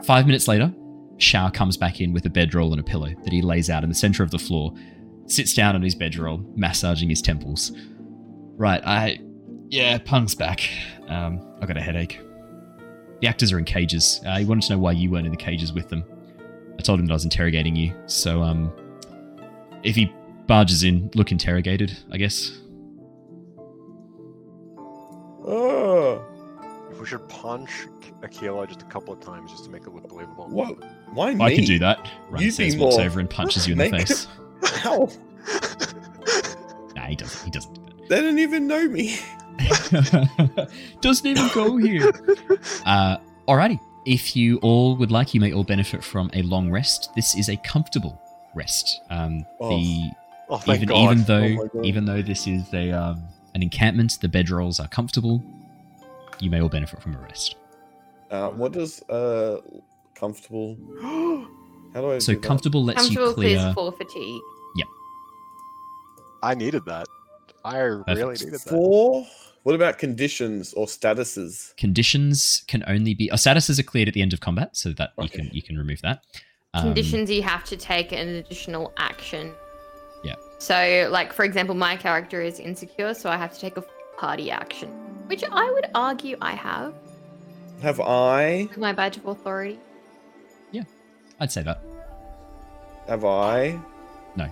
five minutes later, Shao comes back in with a bedroll and a pillow that he lays out in the center of the floor sits down on his bedroll, massaging his temples. Right, I. Yeah, Pung's back. Um, I got a headache. The actors are in cages. Uh, he wanted to know why you weren't in the cages with them. I told him that I was interrogating you, so, um. If he barges in, look interrogated, I guess. Oh, If we should punch Aquila just a couple of times just to make it look believable. what? Why me? I could do that. Run You'd says, be walks more- over and punches you in the (laughs) face. How? (laughs) (laughs) Nah, he doesn't. He doesn't do They don't even know me. That. (laughs) doesn't even go here. Uh, alrighty. If you all would like, you may all benefit from a long rest. This is a comfortable rest. Um, Oh. The Oh, even God. even Oh though my God. even though this is a um, an encampment, the bedrolls are comfortable. You may all benefit from a rest. Uh, what does uh comfortable? (gasps) How do I? So do that? comfortable lets you Comfortable clear. clears for fatigue. Yeah. I needed that. I really Perfect. needed that. Four. What about conditions or statuses? Conditions can only be. Oh, statuses are cleared at the end of combat, so that you can you can remove that. Um, Conditions you have to take an additional action. Yeah. So, like for example, my character is insecure, so I have to take a party action, which I would argue I have Have I? with my badge of authority. Yeah, I'd say that. Have I? No.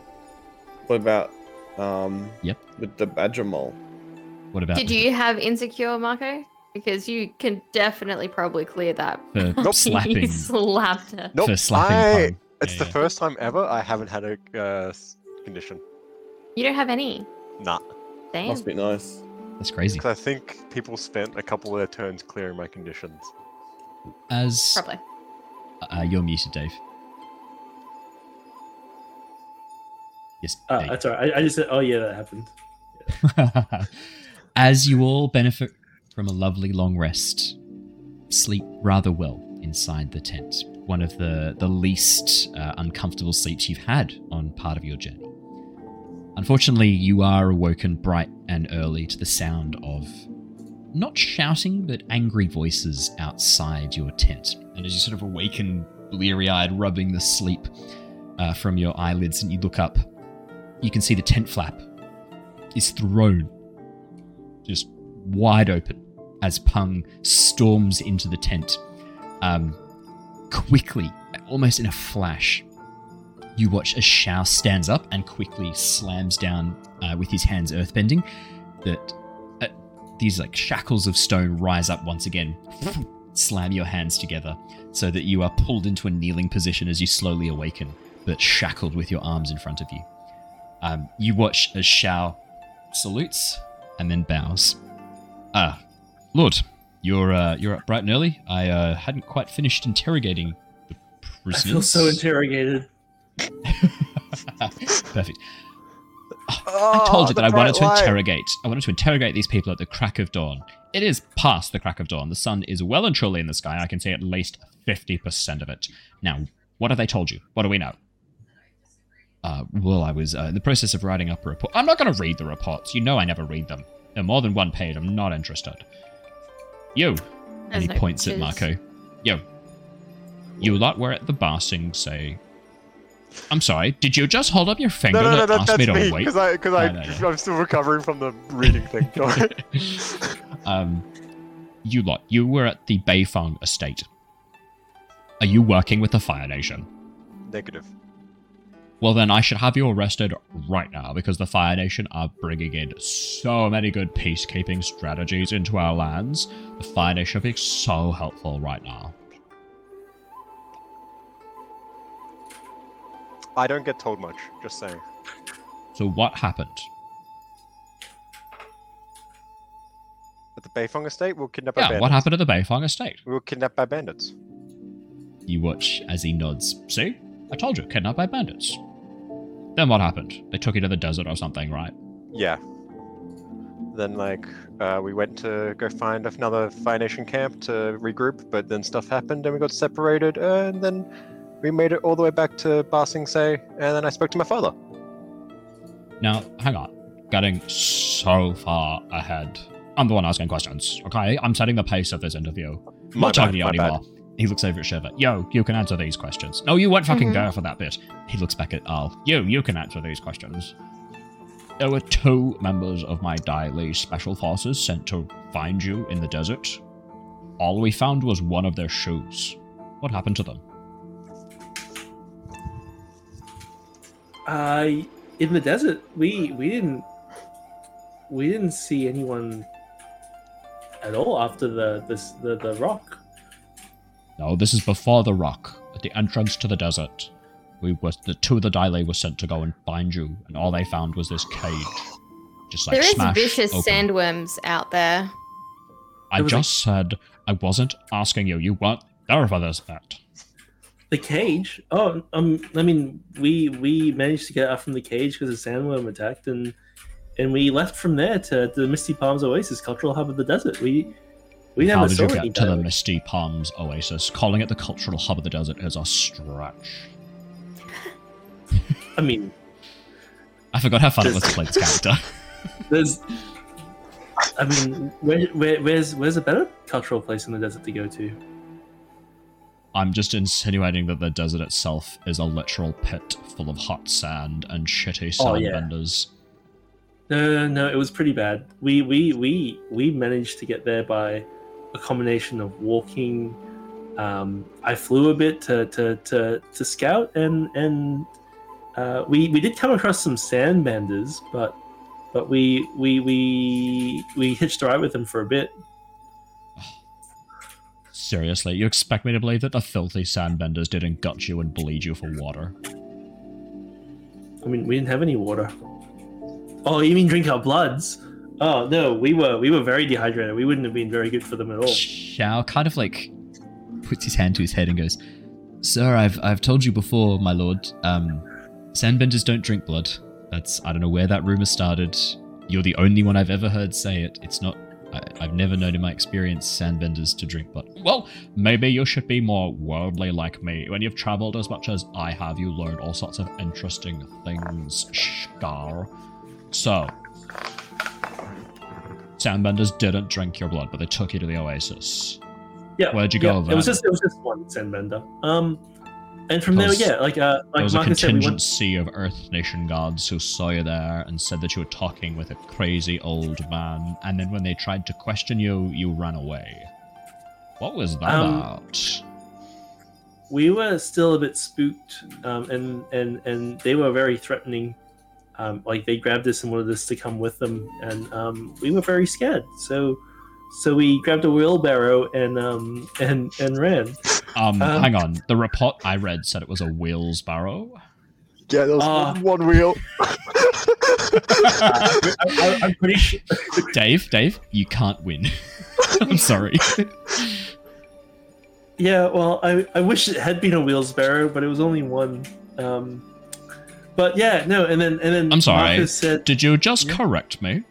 What about um? Yep. With the badger mole. What about Did you have insecure, Mako? Because you can definitely probably clear that. for (laughs) Nope. slapping? you slapped her. Nope. For slapping I, Pung. it's Yeah, the yeah. first time ever I haven't had a uh, condition. You don't have any. Nah. Damn. Must be nice. That's crazy. Because I think people spent a couple of their turns clearing my conditions. As Probably. uh, you're muted, Dave. Yes, Uh, that's all right. I, I just said, oh yeah, that happened. (laughs) As you all benefit from a lovely long rest, sleep rather well inside the tent. One of the, the least uh, uncomfortable sleeps you've had on part of your journey. Unfortunately, you are awoken bright and early to the sound of not shouting, but angry voices outside your tent. And as you sort of awaken, bleary eyed, rubbing the sleep uh, from your eyelids, and you look up, you can see the tent flap is thrown just wide open as Pung storms into the tent. Um, quickly, almost in a flash, you watch as Shao stands up and quickly slams down uh, with his hands earthbending. That uh, these like shackles of stone rise up once again, slam your hands together, so that you are pulled into a kneeling position as you slowly awaken, but shackled with your arms in front of you. Um, you watch as Shao salutes and then bows. Ah, Lord, you're uh, you're up bright and early. I uh, hadn't quite finished interrogating the prisoners. I prisoners. feel so interrogated. (laughs) Perfect. I Oh, told you that I wanted bright to light. interrogate. I wanted to interrogate these people at the crack of dawn. It is past the crack of dawn. The sun is well and truly in the sky. I can see at least fifty percent of it. Now, What have they told you? What do we know? Uh, well, I was uh, in the process of writing up a report. I'm not going to read the reports. You know I never read them. They're more than one page. I'm not interested. You. and he no points at. Mako. Yo. You lot were at the bar Sing say. I'm sorry, did you just hold up your finger No, no, no, and that, ask that's me to me wait? because I because I No, no, no. I'm still recovering from the reading thing. (laughs) (laughs) Um, you lot, you were at the Beifong estate. Are you working with the Fire Nation? Negative. Well, then I should have you arrested right now because the Fire Nation are bringing in so many good peacekeeping strategies into our lands. The Fire Nation are being so helpful right now. I don't get told much. Just saying. So what happened? At the Beifong estate, we were kidnapped by Yeah, bandits. what happened at the Beifong estate? We were kidnapped by bandits. You watch as he nods. See? I told you, kidnapped by bandits. Then what happened? They took you to the desert or something, right? Yeah. Then like uh, we went to go find another Fire Nation camp to regroup, but then stuff happened and we got separated, and then we made it all the way back to Ba Sing Se, and then I spoke to my father. Now, hang on. Getting so far ahead. I'm the one asking questions, okay? I'm setting the pace of this interview. I'm My not talking to you my bad. Anymore. He looks over at Shurva. Yo, you can answer these questions. No, you won't fucking Mhm. there for that bit. He looks back at Aal. You, you can answer these questions. There were two members of my Dai Li special forces sent to find you in the desert. All we found was one of their shoes. What happened to them? Uh, in the desert, we we didn't we didn't see anyone at all after the this the, the rock. No, this is before the rock, at the entrance to the desert. We were the two of the Dai Li were sent to go and find you, and all they found was this cage. Just like There is vicious open. sandworms out there. I There was, like- just said I wasn't asking you. You weren't there for this that. The cage. Oh, um, I mean, we we managed to get out from the cage because the sandworm attacked, and and we left from there to the Misty Palms Oasis, cultural hub of the desert. We we How never did saw you get to the Misty Palms Oasis? Calling it the cultural hub of the desert is a stretch. (laughs) I mean, I forgot how fun it was to play this character. (laughs) there's. I mean, where, where, where's where's a better cultural place in the desert to go to? I'm just insinuating that the desert itself is a literal pit full of hot sand and shitty Oh, yeah. sandbenders. No, no, no, it was pretty bad. We we we we managed to get there by a combination of walking. Um, I flew a bit to to to, to scout, and and uh, we we did come across some sandbenders, but but we we we we hitched a ride with them for a bit. Seriously, you expect me to believe that the filthy sandbenders didn't gut you and bleed you for water? I mean, we didn't have any water. Oh, you mean drink our bloods? Oh no, we were we were very dehydrated. We wouldn't have been very good for them at all. Shao kind of like puts his hand to his head and goes, Sir, I've I've told you before, my lord, um sandbenders don't drink blood. That's I don't know where that rumor started. You're the only one I've ever heard say it. It's not I, I've never known in my experience sandbenders to drink blood. Well, maybe you should be more worldly like me. When you've traveled as much as I have, you learn all sorts of interesting things, Scar. So, sandbenders didn't drink your blood, but they took you to the oasis. Yeah. Where'd you yeah, go, It was just it was just one sandbender. Um, and from there, yeah, like uh, There like was a Marcus said, we went. contingency of Earth Nation gods who saw you there and said that you were talking with a crazy old man, and then when they tried to question you, you ran away. What was that Um, about? we were still a bit spooked, um, and and and they were very threatening. Um, like they grabbed us and wanted us to come with them, and um, we were very scared. So, so we grabbed a wheelbarrow and um and and ran. Um, um, hang on. The report I read said it was a wheels barrow. Yeah, there was Ah. one wheel. Uh, (laughs) I, I, I'm pretty sure. (laughs) Dave, Dave, you can't win. (laughs) I'm sorry. Yeah, well, I, I wish it had been a wheelsbarrow, but it was only one. Um, but yeah, no, and then and then I'm sorry. Marcus said, Did you just Yeah. correct me?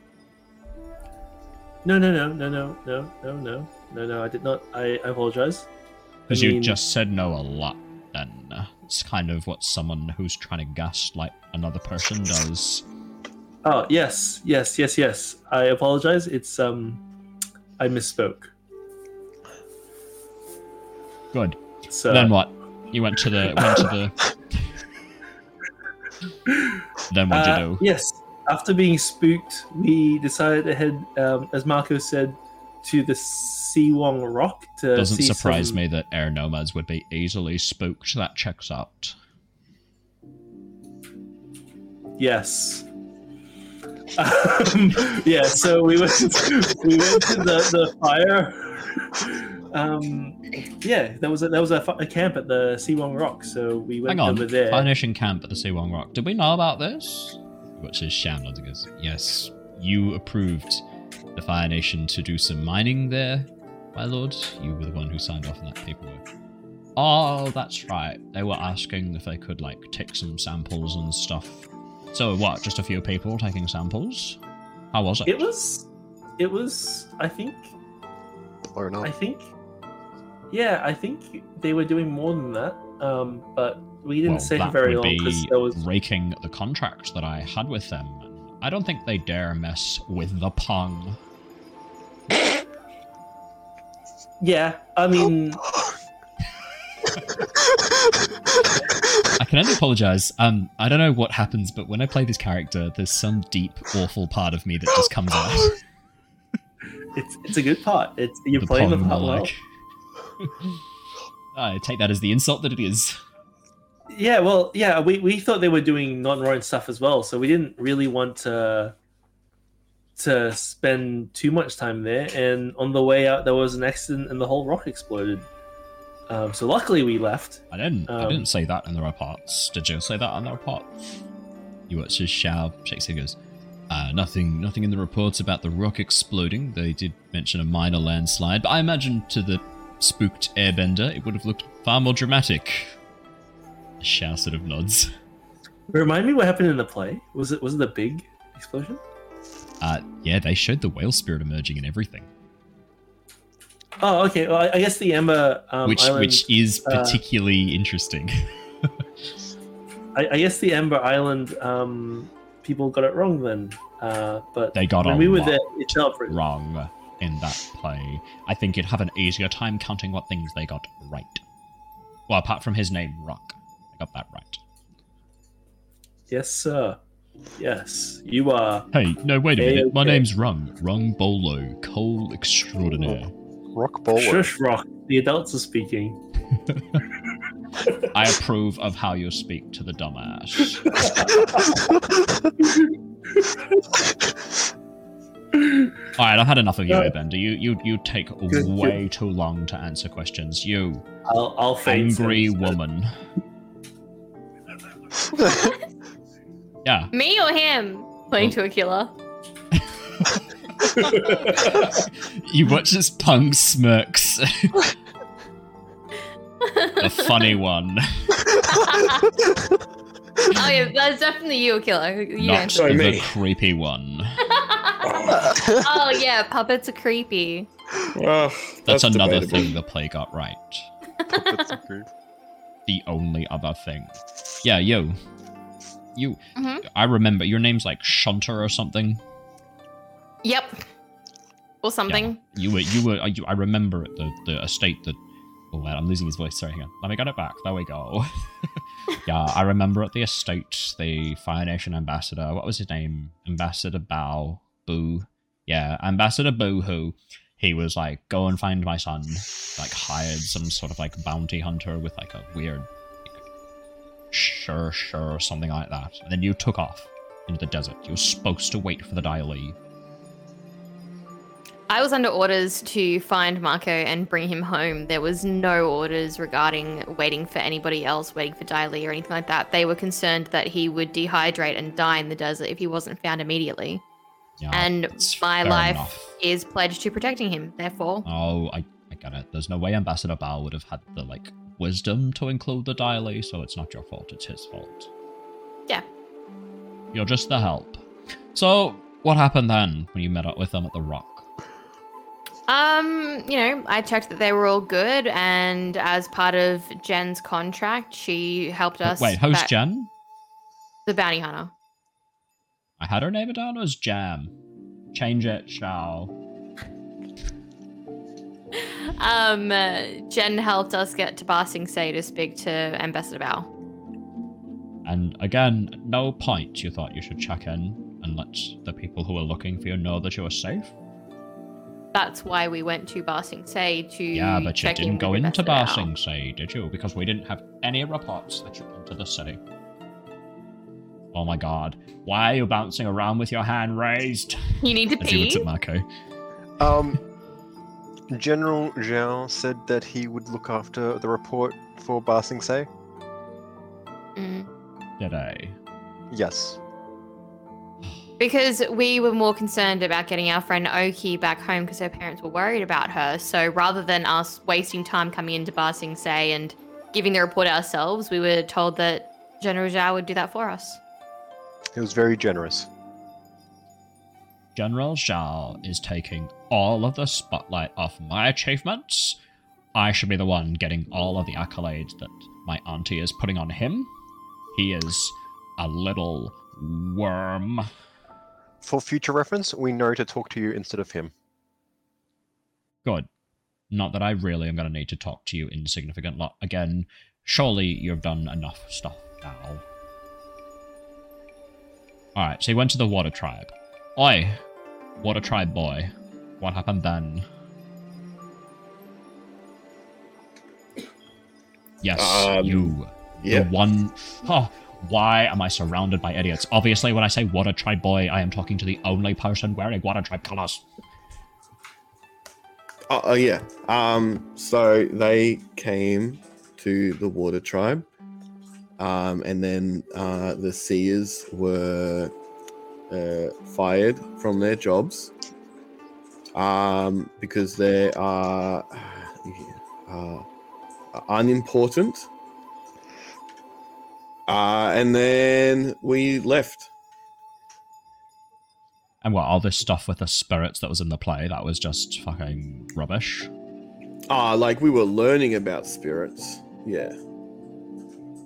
"No, no, no, no, no, no, no, no, no, no. I did not. I, I apologize." Because you mean- just said no a lot then. It's kind of what someone who's trying to gaslight another person does. Oh yes, yes, yes, yes. I apologize. It's um, I misspoke. Good. So then what? You went to the went to the. Then what'd you Uh, do? Yes. After being spooked, we decided to head, um, as Mako said, to the Si Wong Rock to Doesn't surprise some- me that air nomads would be easily spooked. That checks out. Yes. (laughs) Um, yeah. So we went. (laughs) We went to the, the fire. Um, yeah, there was a, there was a, a camp at the Si Wong Rock, so we went Hang on. over there. Finishing camp at the Si Wong Rock. Did we know about this? Which is Shao nods goes, Yes, you approved the Fire Nation to do some mining there, my lord. You were the one who signed off on that paperwork. Oh, that's right. They were asking if they could, like, take some samples and stuff. So, what? Just a few people taking samples? How was it? It was. It was. I think. Blown up. I think. Yeah, I think they were doing more than that. Um, but we didn't well, stay for very long because be there was. breaking the contract that I had with them. I don't think they dare mess with the pong. Yeah, I mean, I can only apologize. Um, I don't know what happens, but when I play this character, there's some deep, awful part of me that just comes out. it's it's a good part. It's you're The playing the part well. Moloch. (laughs) I take that as the insult that it is. Yeah, well, yeah, we, we thought they were doing non-road stuff as well, so we didn't really want to to spend too much time there. And on the way out, there was an accident, and the whole rock exploded. Um, so luckily, we left. I didn't. I Um, didn't say that in the reports. Did you say that in the report? You watch his shower, shakes his goes. Uh, nothing. Nothing in the reports about the rock exploding. They did mention a minor landslide, but I imagine to the spooked airbender, it would have looked far more dramatic. Shao sort of nods. Remind me what happened in the play. Was it was it a big explosion? Uh, yeah, they showed the whale spirit emerging and everything, Oh, okay. Well, I, I guess the Ember um, which Island. which is uh, particularly interesting. (laughs) I, I guess the Ember Island um, people got it wrong then. Uh, but They got when we were there, it felt Wrong in that play. I think you'd have an easier time counting what things they got right. Well, apart from his name, Rock. I got that right. Yes, sir. Yes, you are. Hey, no, wait a Hey, minute. My name's Rung. Rung-Bolo. Cole extraordinaire. Rock bowler. Shush, Rock. The adults are speaking. (laughs) I approve of how you speak to the dumbass. (laughs) All right, I've had enough of you, Uh, Airbender. You, you, you take good. way too long to answer questions. You I'll, I'll angry sense. woman. (laughs) yeah, Me or him? Pointing to Aquila. (laughs) you watch this punk smirks. the funny one, (laughs) oh yeah, that's definitely you, a killer. You not answer. Sorry, the creepy one. Oh yeah, puppets are creepy. Oh, That's, another debatable. thing the play got right. Puppets are creep. The only other thing. Yeah, yo. You. Mhm. I remember your name's like Shunter or something. Yep. Or something. You were. You were. You, I remember at the the estate that. Oh man, I'm losing his voice. Sorry, hang on. Let me get it back. There we go. (laughs) yeah, I remember at the estate, the Fire Nation ambassador. What was his name? Ambassador Bao Boo. Yeah, Ambassador Boo. Who he was like, go and find my son. Like hired some sort of like bounty hunter with like a weird, sure, sure, something like that. And then you took off into the desert. You were supposed to wait for the leave. I was under orders to find Mako and bring him home. There was no orders regarding waiting for anybody else, waiting for Dai Li or anything like that. They were concerned that he would dehydrate and die in the desert if he wasn't found immediately. Yeah, and my life enough. is pledged to protecting him. Therefore, Oh, I, I get it. There's no way Ambassador Bao would have had the like wisdom to include the Dai Li, so it's not your fault. It's his fault. Yeah. You're just the help. So, what happened then when you met up with them at the rock? Um, you know, I checked that they were all good, and as part of Jen's contract, she helped us. Wait, who's back- Jen? The bounty hunter. I had her name down as Jam. Change it, shall. Um, uh, Jen helped us get to Ba Sing Se to speak to Ambassador Bao. And again, no point you thought you should check in and let the people who are looking for you know that you are safe. That's why we went to Ba Sing Se to Yeah, but you check in didn't with go into Sing Say, did you? Because we didn't have any reports that you entered the city. Oh my god. Why are you bouncing around with your hand raised? You need to As he looks pee. at Mako. Um, General Zhao said that he would look after the report for Ba Sing Se. Mm. Did I? Yes. Because we were more concerned about getting our friend Oki back home because her parents were worried about her. So rather than us wasting time coming into Ba Sing Se and giving the report ourselves, we were told that General Zhao would do that for us. He was very generous. General Zhao is taking all of the spotlight off my achievements. I should be the one getting all of the accolades that my auntie is putting on him. He is a little worm. For future reference, we know to talk to you instead of him. Good. Not that I really am going to need to talk to you insignificant lot again. Surely you've done enough stuff now. Alright, so he went to the water tribe. Oi, water tribe boy. What happened then? Yes, Um, you. Yeah. The one. Oh, why am I surrounded by idiots? Obviously, when I say water tribe boy, I am talking to the only person wearing water tribe colors. Oh, oh yeah. Um. So they came to the water tribe, um, and then uh, the seers were uh, fired from their jobs, um, because they are uh, unimportant. Uh, and then we left. And what, all this stuff with the spirits that was in the play, that was just fucking rubbish. Ah, like we were learning about spirits. Yeah.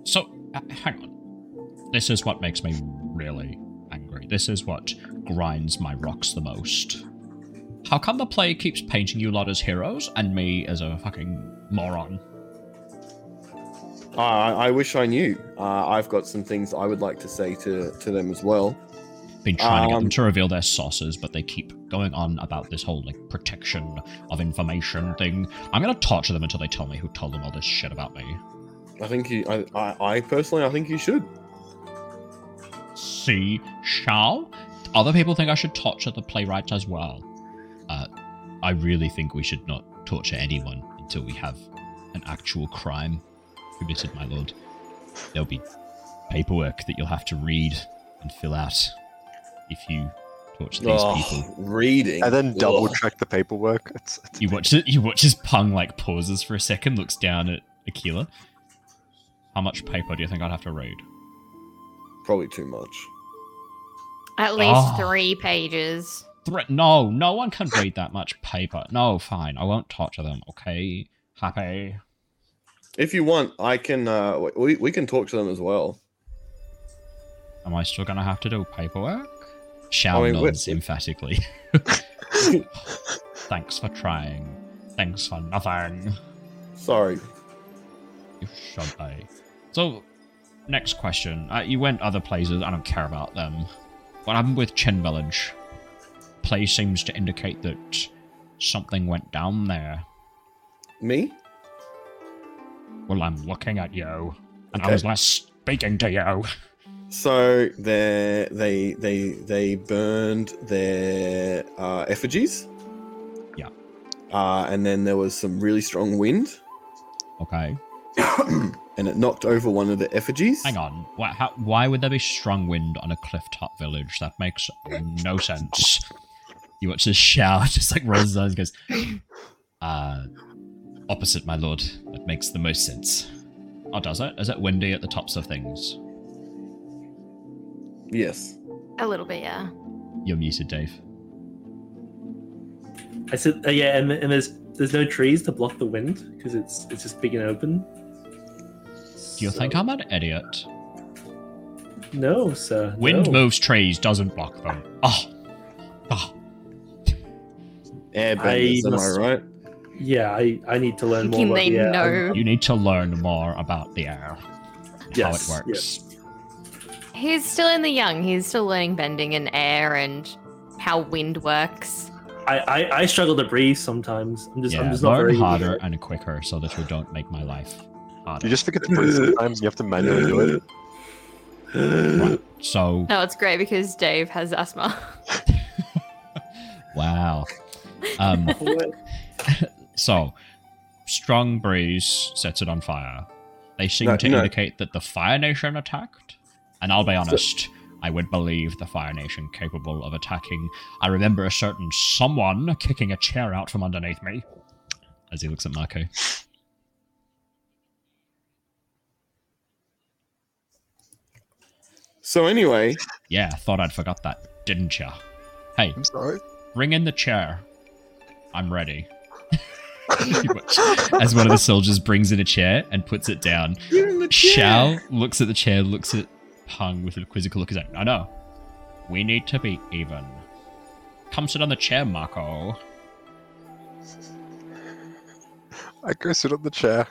So, uh, hang on. This is what makes me really angry. This is what grinds my rocks the most. How come the play keeps painting you lot as heroes and me as a fucking moron? I, I wish I knew. Uh, I've got some things I would like to say to, to them as well. Been trying to get them Um, to reveal their sources, but they keep going on about this whole like protection of information thing. I'm gonna torture them until they tell me who told them all this shit about me. I think you, I, I, I personally, I think you should. See, shall other people think I should torture the playwright as well? Uh, I really think we should not torture anyone until we have an actual crime committed, my lord. There'll be paperwork that you'll have to read and fill out if you torture these Oh, people. reading. And then double check the paperwork. It's, it's You watch it. You watch as Pung like pauses for a second, looks down at Aquila. How much paper do you think I'd have to read? Probably too much. At least Oh. three pages. Threat? No, no one can read that much paper. No, fine. I won't torture them. Okay, happy. If you want, I can. Uh, we we can talk to them as well. Am I still gonna have to do paperwork? Shao I mean, we- nods emphatically. (laughs) Thanks for trying. Thanks for nothing. Sorry. You should be. So, next question. Uh, you went other places. I don't care about them. What happened with Chen Village? Play seems to indicate that something went down there. Me? Well, I'm looking at you, and I was less speaking to you. So they they they they burned their uh, effigies. Yeah. Uh, and then there was some really strong wind, Okay. (coughs) and it knocked over one of the effigies. Hang on. Why, how, why would there be strong wind on a cliff top village? That makes no (laughs) sense. You watch this shout, (laughs) just like rolls his eyes and goes, uh, opposite, my lord. That makes the most sense. Oh, does it? Is it windy at the tops of things? Yes. A little bit, yeah. You're muted, Dave. I said, uh, yeah, and, and there's there's no trees to block the wind because it's it's just big and open. Do you So- think I'm an idiot? No, sir. Wind no. moves trees, doesn't block them. Ah. Ah. Oh. Oh. Airbenders, am I right? Yeah, I, I need to learn more Thinking about the air. know. You need to learn more about the air. Yes, how it works. He's still in the young. He's still learning bending and air and how wind works. I, I, I struggle to breathe sometimes. I'm just I'm Yeah, just not learn very harder it. and quicker so that you don't make my life harder. You just forget to breathe sometimes. And you have to manually do it. Right. So, No, (laughs) it's great because Dave has asthma. (laughs) wow. Um, (laughs) so, strong breeze sets it on fire. They seem No, to no. indicate that the Fire Nation attacked. And I'll be honest, I would believe the Fire Nation capable of attacking. I remember a certain someone kicking a chair out from underneath me. As he looks at Mako. So anyway, Yeah, thought I'd forgot that, didn't ya? Hey, I'm sorry. bring in the chair. I'm ready. (laughs) As one of the soldiers brings in a chair and puts it down, Shao looks at the chair, looks at Pung with a quizzical look. He's like, no, no. We need to be even. Come sit on the chair, Mako. I go sit on the chair.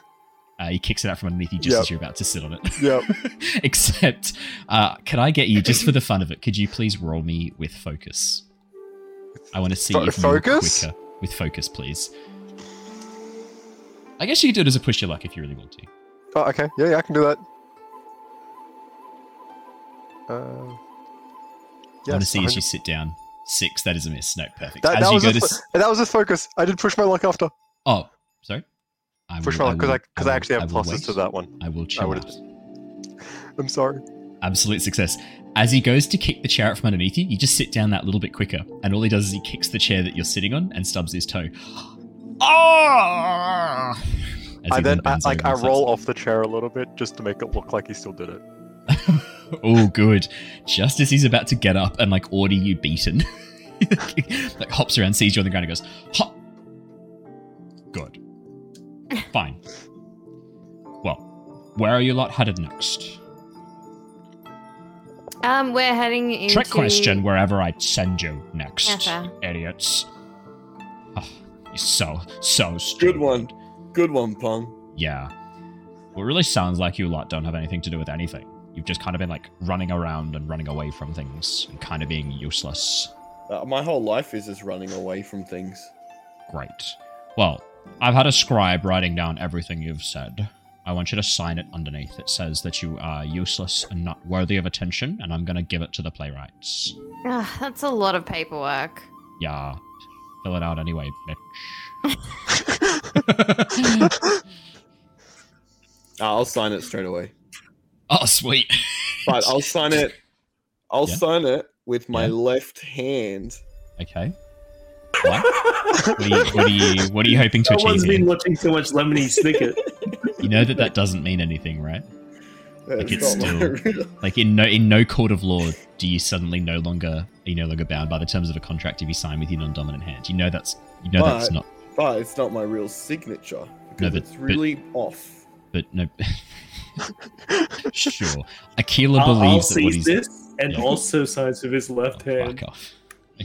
Uh, he kicks it out from underneath you just Yep. as you're about to sit on it. Yep. (laughs) Except, uh, can I get you, just for the fun of it, could you please roll me with focus? I want to see Fo- if you're focus? quicker. With focus, please. I guess you could do it as a push your luck if you really want to. Oh, okay. Yeah, yeah, I can do that. Uh, I want to see as you sit down. Six, that is a miss. No, perfect. That, as that was with to. that was with focus. I did push my luck after. Oh. I Push will- luck because I because I, will- actually have pluses to that one. I will chill would've- out. (laughs) I'm sorry. Absolute success. As he goes to kick the chair out from underneath you, you just sit down that little bit quicker, and all he does is he kicks the chair that you're sitting on and stubs his toe. Oh! I then I, like I roll off the chair a little bit just to make it look like he still did it. (laughs) oh, good. Just as he's about to get up and like order you beaten, (laughs) like hops around, sees you on the ground, and goes, "Hop." Good. Fine. Well, where are you lot headed next? Um, we're heading into Trick question. Wherever I send you next, Yes, sir. idiots. Oh, you're so so good one, good one, Pung. Yeah. Well, it really sounds like you lot don't have anything to do with anything. You've just kind of been like running around and running away from things and kind of being useless. Uh, my whole life is just running away from things. Great. Well, I've had a scribe writing down everything you've said. I want you to sign it underneath. It says that you are useless and not worthy of attention, and I'm going to give it to the playwrights. Ugh, that's a lot of paperwork. Yeah. Fill it out anyway, bitch. (laughs) I'll sign it straight away. oh, sweet. But I'll sign it. I'll Yeah. sign it with my Yeah. left hand. Okay. What? what, are you, what, are you, what are you hoping to achieve Someone's here? been watching too much Lemony Snicket. You know that that doesn't mean anything, right? That's it's still- Like in no in no court of law do you suddenly no longer are you no longer bound by the terms of a contract if you sign with your non-dominant hand. You know that's you know that's not. But it's not my real signature because but- it's but- really off. But no. (laughs) sure, Aquila I'll, I'll believes that what he's. this and Yeah. also signs with his left oh, hand. Fuck off.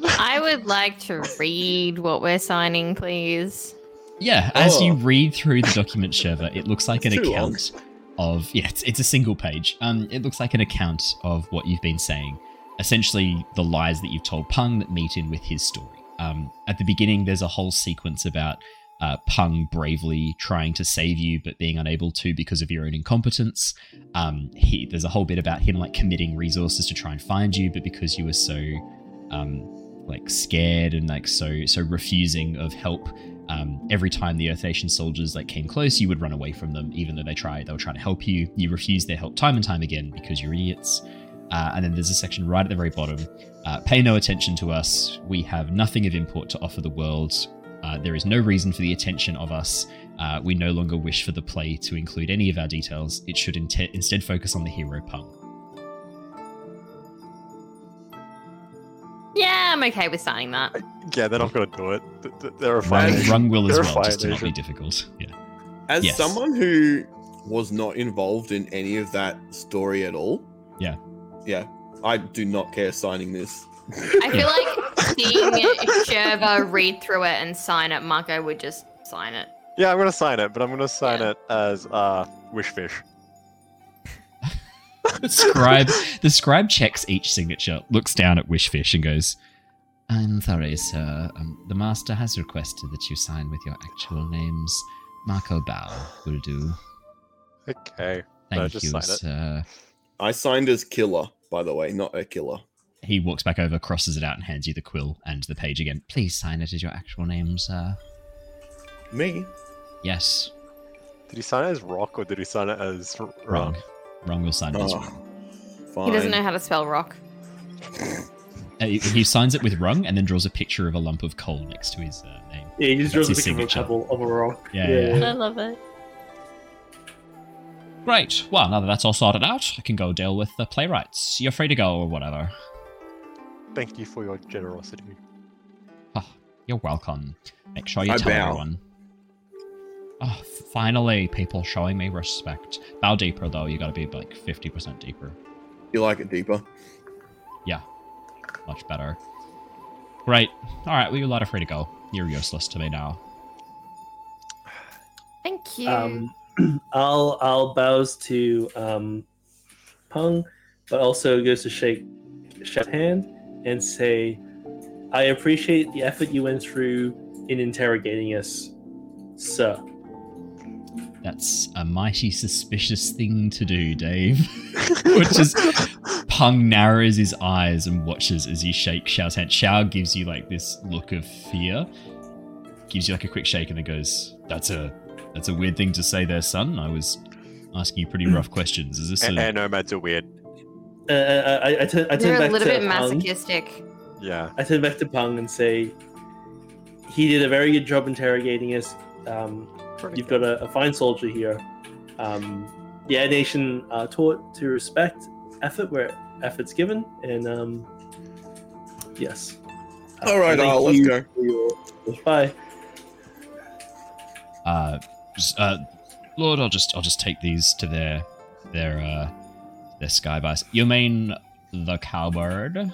I would like to read what we're signing, please. Yeah, as you Oh. read through the document, Shurva, it looks like an It's too long. account of yeah, it's, it's a single page. Um, it looks like an account of what you've been saying. Essentially, the lies that you've told Pung that meet in with his story. Um, at the beginning, there's a whole sequence about uh, Pung bravely trying to save you, but being unable to because of your own incompetence. Um, he, there's a whole bit about him like committing resources to try and find you, but because you were so um, like scared and like so so refusing of help, um, every time the Earth Nation soldiers like came close, you would run away from them, even though they tried. They were trying to help you. You refused their help time and time again because you're idiots. Uh, and then there's a section right at the very bottom. Uh, pay no attention to us. We have nothing of import to offer the world. Uh, there is no reason for the attention of us. Uh, we no longer wish for the play to include any of our details. It should inte- instead focus on the hero Pung. Yeah, I'm okay with signing that. (laughs) Yeah, they're not gonna do it. Th- th- They're a Rung, fire nation. Rung will as They're a well, just to not be difficult. Yeah. As Yes. someone who was not involved in any of that story at all. Yeah. Yeah. I do not care signing this. I feel like seeing Shurva read through it and sign it, Mako would just sign it. Yeah, I'm gonna sign it, but I'm gonna sign Yeah. it as uh Wishfish. The scribe, the scribe checks each signature, looks down at Wishfish, and goes, "I'm sorry, sir. Um, the master has requested that you sign with your actual names. Mako Bao will do. Okay. Thank No, just you, it. sir." I signed as killer, by the way, not a killer. He walks back over, crosses it out, and hands you the quill and the page again. Please sign it as your actual name, sir. Me? Yes, Did he sign it as Rock or did he sign it as R- wrong. Rung? Wrong will sign it as Oh, wrong. fine. He doesn't know how to spell rock. Uh, he- he signs it with rung and then draws a picture of a lump of coal next to his uh, name. Yeah, he just That's draws a his picture of a pebble of a rock. Yeah, yeah, yeah. I love it. Great. Well, now that that's all sorted out, I can go deal with the playwrights. You're free to go or whatever. Thank you for your generosity. Oh, you're welcome. Make sure you I tell bow. everyone. Oh, finally, people showing me respect. Bow deeper, though. You gotta be like 50% deeper. You like it deeper? Yeah. Much better. Great. Alright, well, you're lot of free to go. You're useless to me now. Thank you. Um, (clears throat) I'll I'll bows to um, Pung, but also goes to shake Chef's hand and say, "I appreciate the effort you went through in interrogating us, sir." That's a mighty suspicious thing to do, Dave. (laughs) Which is Pung narrows his eyes and watches as you shake Shao's hand. Shao gives you like this look of fear, gives you like a quick shake, and then goes, "That's a that's a weird thing to say, there, son. I was asking you pretty rough questions. Is this And, a and nomads are weird. Uh, I, I, I turn, I turn They're back a little to bit Pung. masochistic. Yeah. I turn back to Pung and say, "He did a very good job interrogating us. Um, you've got a, a fine soldier here. Um, the Air Nation are taught to respect effort where effort's given, and um, yes. Uh, All right, thank Aal, let's go. your- Bye. uh, just, uh, Lord? I'll just I'll just take these to their their uh their sky bus. You mean the cowbird?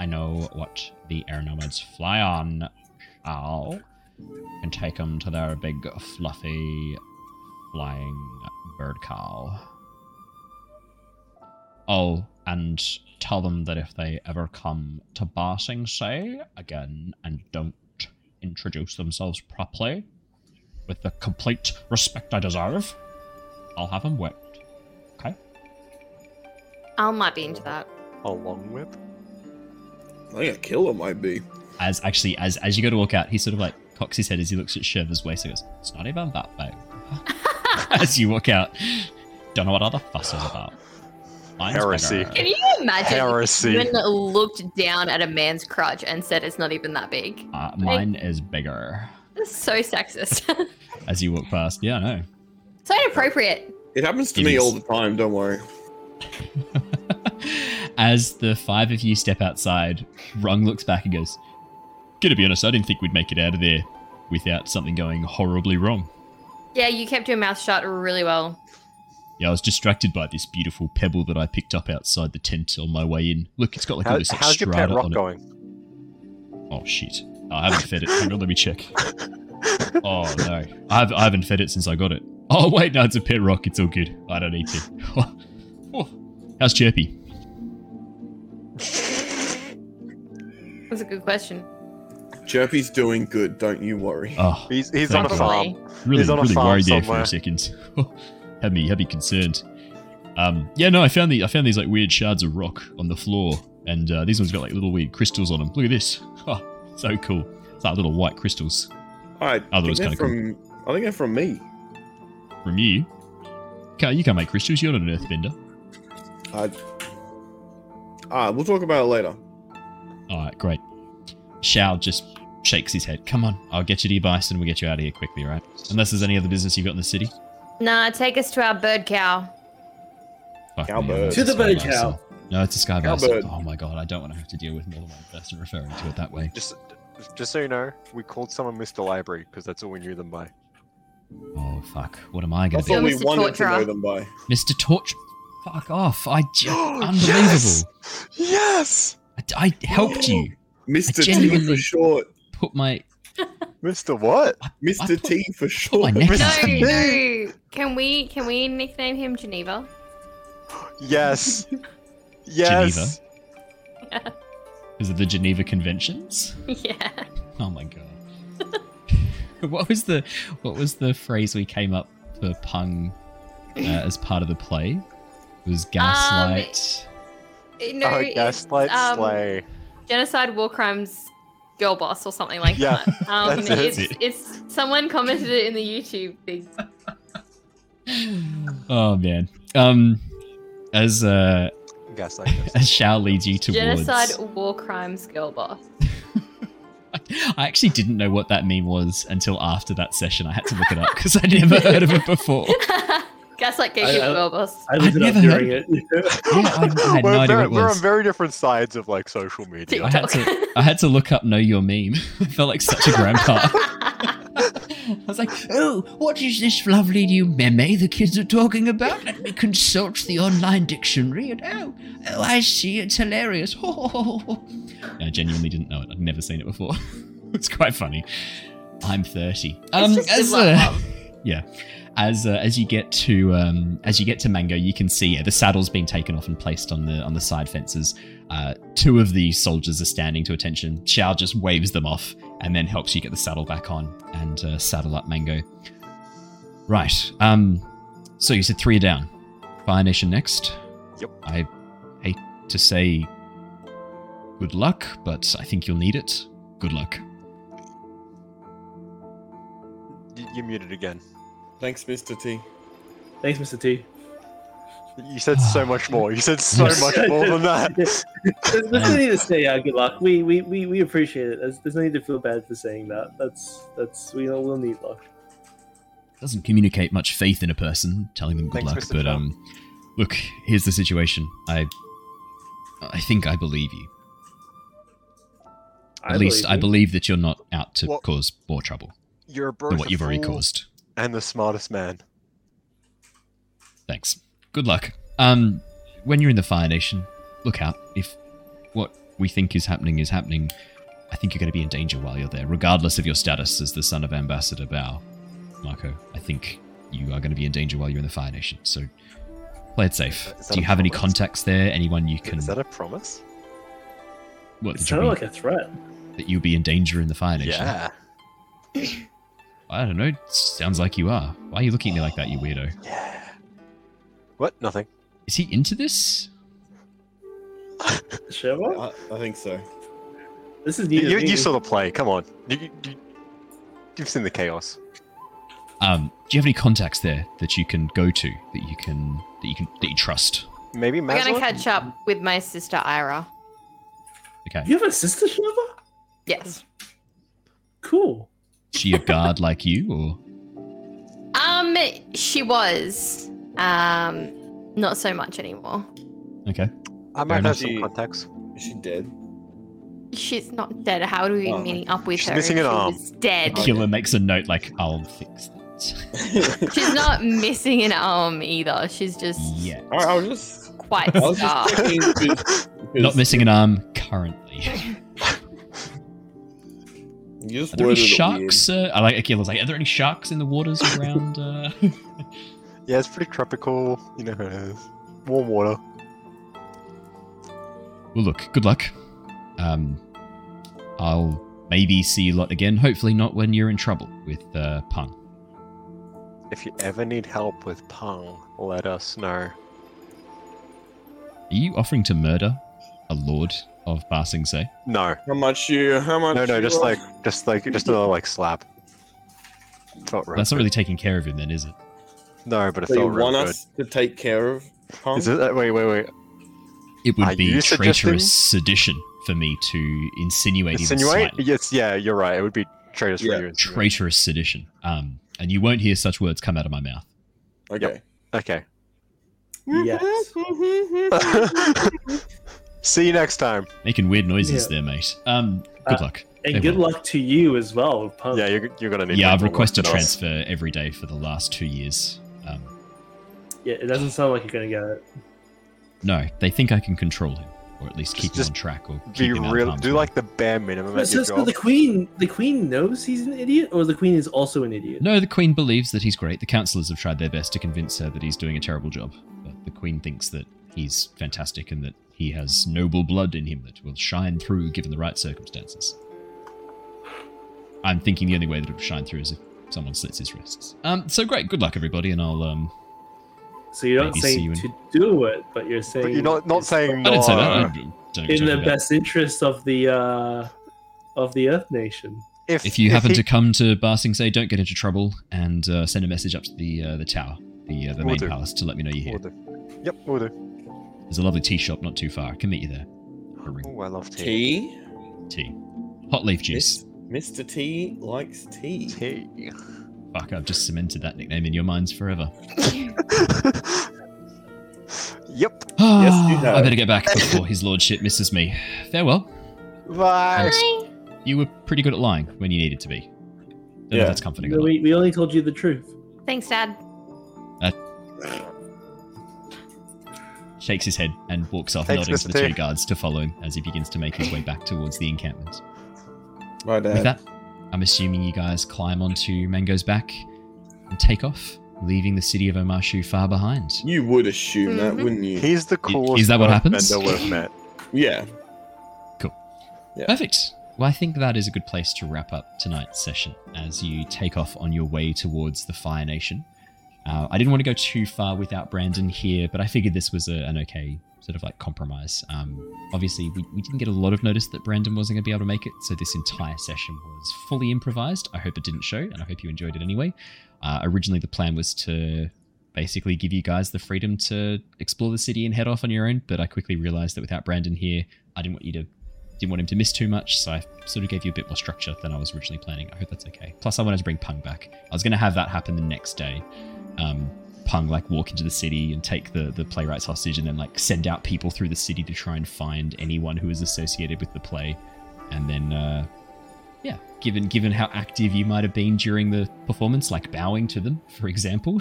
I know what the air nomads fly on. I'll and take them to their big fluffy flying bird cow. Oh, and tell them that if they ever come to Ba Sing Se again and don't introduce themselves properly, with the complete respect I deserve, I'll have them whipped. Okay? Aal might be into that. A long whip. Oh, I think Aquila might be. As actually, as as you go to walk out, he's sort of like cocks his head as he looks at Shurva's waist and goes, It's not even that big. (laughs) as you walk out, don't know what other fuss is about. Mine's Heresy. bigger. Can you imagine Heresy. if you looked down at a man's crotch and said it's not even that big? Uh, mine is bigger. That's so sexist. (laughs) As you walk past, yeah, I know. so inappropriate. It happens to It me is. all the time. Don't worry. (laughs) As the five of you step outside, Rung looks back and goes, Gonna be honest, I didn't think we'd make it out of there without something going horribly wrong. Yeah, you kept your mouth shut really well. Yeah, I was distracted by this beautiful pebble that I picked up outside the tent on my way in. Look, it's got like all How, this like, how's your pet rock on it. going? Oh shit! I haven't fed it. Hang on, let me check. (laughs) Oh no, I, have, I haven't fed it since I got it. Oh wait, no, it's a pet rock. It's all good. I don't need to. (laughs) Oh, oh, how's Chirpy? That's a good question. Chirpy's doing good. Don't you worry. Oh, He's he's on a you. farm. really, He's on a farm worried there for a second. (laughs) had me, had me concerned. Um, yeah, no, I found the, I found these like weird shards of rock on the floor, and uh, these ones got like little weird crystals on them. Look at this. (laughs) Oh, so cool. It's like little white crystals All right. Oh, I think they're kinda from. I think they're from me. from you. Can't, you can't make crystals. You're not an earthbender. Uh, ah, we'll talk about it later. All right, great. Shao just shakes his head. Come on, I'll get you to your bison. We'll get you out of here quickly, right? Unless there's any other business you've got in the city. Nah, take us to our bird cow. Fuck me, Cowbird. I To the bird cow. No, it's a sky bison. Cowbird. Oh my god, I don't want to have to deal with more than one person referring to it that way. Just Just, just so you know, we called someone Mr. Library because that's all we knew them by. Oh fuck! What am I gonna That's be? what we Mr. wanted to know them by. Mr. Torch. Fuck off! I just (gasps) unbelievable. Yes! Yes! I, I helped you. Mr. T genuinely- for short. Put my Mr. What? Mr. put- T for sure. my neck No, no. Can we can we nickname him Geneva? Yes. (laughs) Yes. Yeah. Is it the Geneva Conventions? yeah. Oh my god. (laughs) what was the what was the phrase we came up for Pung uh, as part of the play? It was gaslight. No, oh, gaslight um, slay. genocide, war crimes, girl boss, or something like Yeah, that. (laughs) Um, that's it's, it. it's someone commented it in the YouTube thing. (laughs) oh man. Um, as uh, Gaslight. (laughs) as Shao leads you towards. Genocide, war crimes, girl boss. I actually didn't know what that meme was until after that session. I had to look it up because I'd never heard of it before. Gaslight, I- gatekeeper, I- girl boss. I looked I'd it up never during it. (laughs) Yeah, (laughs) I, I had we're, no idea very, we're on very different sides of like social media. I had to (laughs) I had to look up know your meme. I felt like such a grandpa. I was like, oh, what is this lovely new meme the kids are talking about? Let me consult the online dictionary and oh, oh, I see, it's hilarious. I genuinely didn't know it. I'd never seen it before. it's quite funny. I'm 30. Um, it's just as, live uh, yeah as uh, as you get to um, as you get to mango you can see uh, the saddle's been taken off and placed on the on the side fences. Uh, two of the soldiers are standing to attention. Shao just waves them off and then helps you get the saddle back on and uh, saddle up mango. Right um so you said three are down. Fire nation next. Yep. i hate to say good luck but i think you'll need it. Good luck. You, you muted again. Thanks, Mr. T. Thanks, Mr. T. You said so much more. You said so (laughs) much more than that. (laughs) There's, there's no need to say uh, good luck. We, we, we, we appreciate it. There's, there's no need to feel bad for saying that. That's that's we all will need luck. doesn't communicate much faith in a person, telling them good Thanks, luck. Mr. But Trump. um, look, here's the situation. I, I think I believe you. At I least I you. believe that you're not out to Well- cause more trouble You're than what you've already caused. And the smartest man. Thanks. Good luck. Um, when you're in the Fire Nation, look out. If what we think is happening is happening, I think you're going to be in danger while you're there, regardless of your status as the son of Ambassador Bao. Mako, I think you are going to be in danger while you're in the Fire Nation. So play it safe. Do you a have any contacts there? Anyone you can? Is that a promise? what It did you sounded like a threat. that you'll be in danger in the Fire Nation? Yeah. (clears throat) I don't know. Sounds like you are. Why are you looking at me like that, you weirdo? (sighs) Yeah. What? Nothing. Is he into this? (laughs) Sure. I, I think so. This is new. You, you, saw the play. Come on. You, you, you, you've seen the chaos. Um, do you have any contacts there that you can go to that you can that you can that you trust? Maybe We're gonna catch up with my sister Ira. Okay. You have a sister, Shurva? Yes. Cool. Is she a guard like you, or Um, she was. Um, not so much anymore. okay? I might have some contacts. Is she dead? She's not dead. How do we Oh. meeting up with She's her? missing if an she arm. was dead. Aquila makes a note like, "I'll fix that." (laughs) She's not missing an arm either. She's just Yeah, I, I was just. quite I was just checking. 'cause- (laughs) not 'cause missing an arm currently. (laughs) You just Are there any sharks? Uh, I like Aquila's like, are there any sharks in the waters around? Uh... (laughs) Yeah, it's pretty tropical. You know how it is. Warm water. well, look, good luck. Um, I'll maybe see you lot again. Hopefully, not when you're in trouble with uh, Pung. If you ever need help with Pung, let us know. Are you offering to murder a lord of passing, say? No, How much you? How much? no, no. Just are- like, just like, just a like slap. Felt real That's not good. really taking care of him, then, is it? No, but it So you felt real want good. us to take care of? Pung? Is it? uh, Wait, wait, wait. It would Are be you traitorous sedition for me to insinuate, even Insinuate? slightly. Yes, yeah, you're right. It would be traitors Yeah. for you. insinuate. Traitorous sedition. Um, and you won't hear such words come out of my mouth. Okay. Okay. Yes. (laughs) (laughs) See you next time. Making weird noises Yeah. there, mate. Um, good Uh, luck. And They good will. luck to you as well, Pung. Yeah, you're, you're gonna need. Yeah, I've more work requested than us. transfer every day for the last two years. Um, Yeah, it doesn't sound like you're gonna get it. no, they think I can control him, or at least Just- keep him on track, or Be keep him real. harm's Do way. like the bare minimum But at so, your so job. the queen, the queen knows he's an idiot, or the queen is also an idiot. No, the Queen believes that he's great. The councillors have tried their best to convince her that he's doing a terrible job. But the Queen thinks that he's fantastic and that he has noble blood in him that will shine through given the right circumstances. I'm thinking the only way that it will shine through is if someone slits his wrists. Um, so great. Good luck, everybody, and I'll um. So you're not Maybe see you saying in- to do it, but you're saying But you're not not it's saying I didn't say that. I no. don't in the talking about. best interest of the uh of the Earth Nation. If if you happen he- to come to Ba Sing Se, don't get into trouble, and uh, send a message up to the uh, the tower, the uh, the Will main do. palace, to let me know you're here. We'll do. Yep, we'll do. There's a lovely tea shop not too far. I can meet you there. For. Oh, I love tea. Tea. Tea. Hot leaf juice. Miss- Mr. T likes tea. Tea. Fuck, I've just cemented that nickname in your minds forever. (laughs) Yep. Ah, yes, you have. I better get back before his lordship misses me. Farewell. Bye. Bye. You were pretty good at lying when you needed to be. Don't Yeah. that's comforting. We, we only told you the truth. Thanks, Dad. Uh, Shakes his head and walks off, Thanks, nodding for Mr. the two guards to follow him as he begins to make his way back towards the encampment. My With that, I'm assuming you guys climb onto Mango's back and take off, leaving the city of Omashu far behind. You would assume that, Mhm. wouldn't you? He's the coolest. is that what earthbender happens? we've met. Yeah. Yeah. Perfect. Well, I think that is a good place to wrap up tonight's session as you take off on your way towards the Fire Nation. Uh, I didn't want to go too far without Brandon here, but I figured this was a, an okay sort of like compromise. Um, obviously, we, we didn't get a lot of notice that Brandon wasn't going to be able to make it, so this entire session was fully improvised. I hope it didn't show, and I hope you enjoyed it anyway. Uh, originally, the plan was to basically give you guys the freedom to explore the city and head off on your own, but I quickly realized that without Brandon here, I didn't want you to didn't want him to miss too much, so I sort of gave you a bit more structure than I was originally planning. I hope that's okay. Plus, I wanted to bring Pung back. I was going to have that happen the next day. Um, Pung like walk into the city and take the the playwrights hostage, and then like send out people through the city to try and find anyone who is associated with the play, and then uh, yeah, given given how active you might have been during the performance, like bowing to them, for example,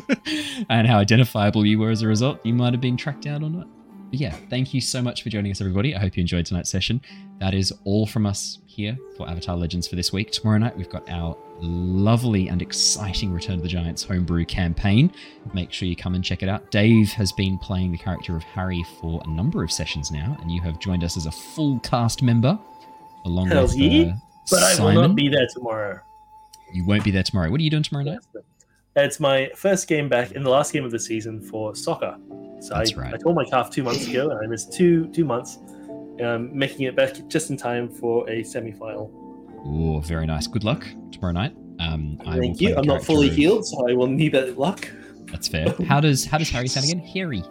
(laughs) and how identifiable you were as a result, you might have been tracked down or not. But yeah, thank you so much for joining us, everybody. I hope you enjoyed tonight's session. That is all from us here for Avatar Legends for this week. Tomorrow night, we've got our lovely and exciting Return to the Giants homebrew campaign. Make sure you come and check it out. Dave has been playing the character of Harry for a number of sessions now, and you have joined us as a full cast member, along Hells with yeah. uh, But I Simon. will not be there tomorrow. You won't be there tomorrow. What are you doing tomorrow night? It's my first game back in the last game of the season for soccer. So That's I, right. I tore my calf two months ago, and I missed two two months, um, making it back just in time for a semi-final. Oh, very nice. Good luck tomorrow night. Um, I Thank you. I'm not fully of- healed, so I will need that luck. That's fair. How does how does Harry sound (laughs) again? Harry.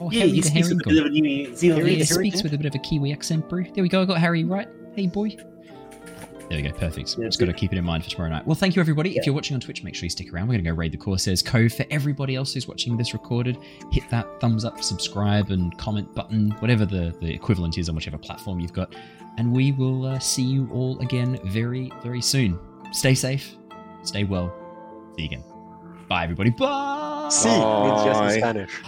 Oh, Yeah, Harry he speaks with a bit of a New Yeah, Zealand he speaks with a bit of a Kiwi accent, bro. There we go. I got Harry right. Hey, boy. There we go. Perfect. Yeah, Just got to keep it in mind for tomorrow night. Well, thank you, everybody. If you're watching on Twitch, make sure you stick around. We're going to go raid the Corsairs Cove. For everybody else who's watching this recorded, hit that thumbs up, subscribe, and comment button, whatever the, the equivalent is on whichever platform you've got. And we will uh, see you all again very, very soon. Stay safe. Stay well. See you again. Bye, everybody. Bye. See, means yes in Spanish.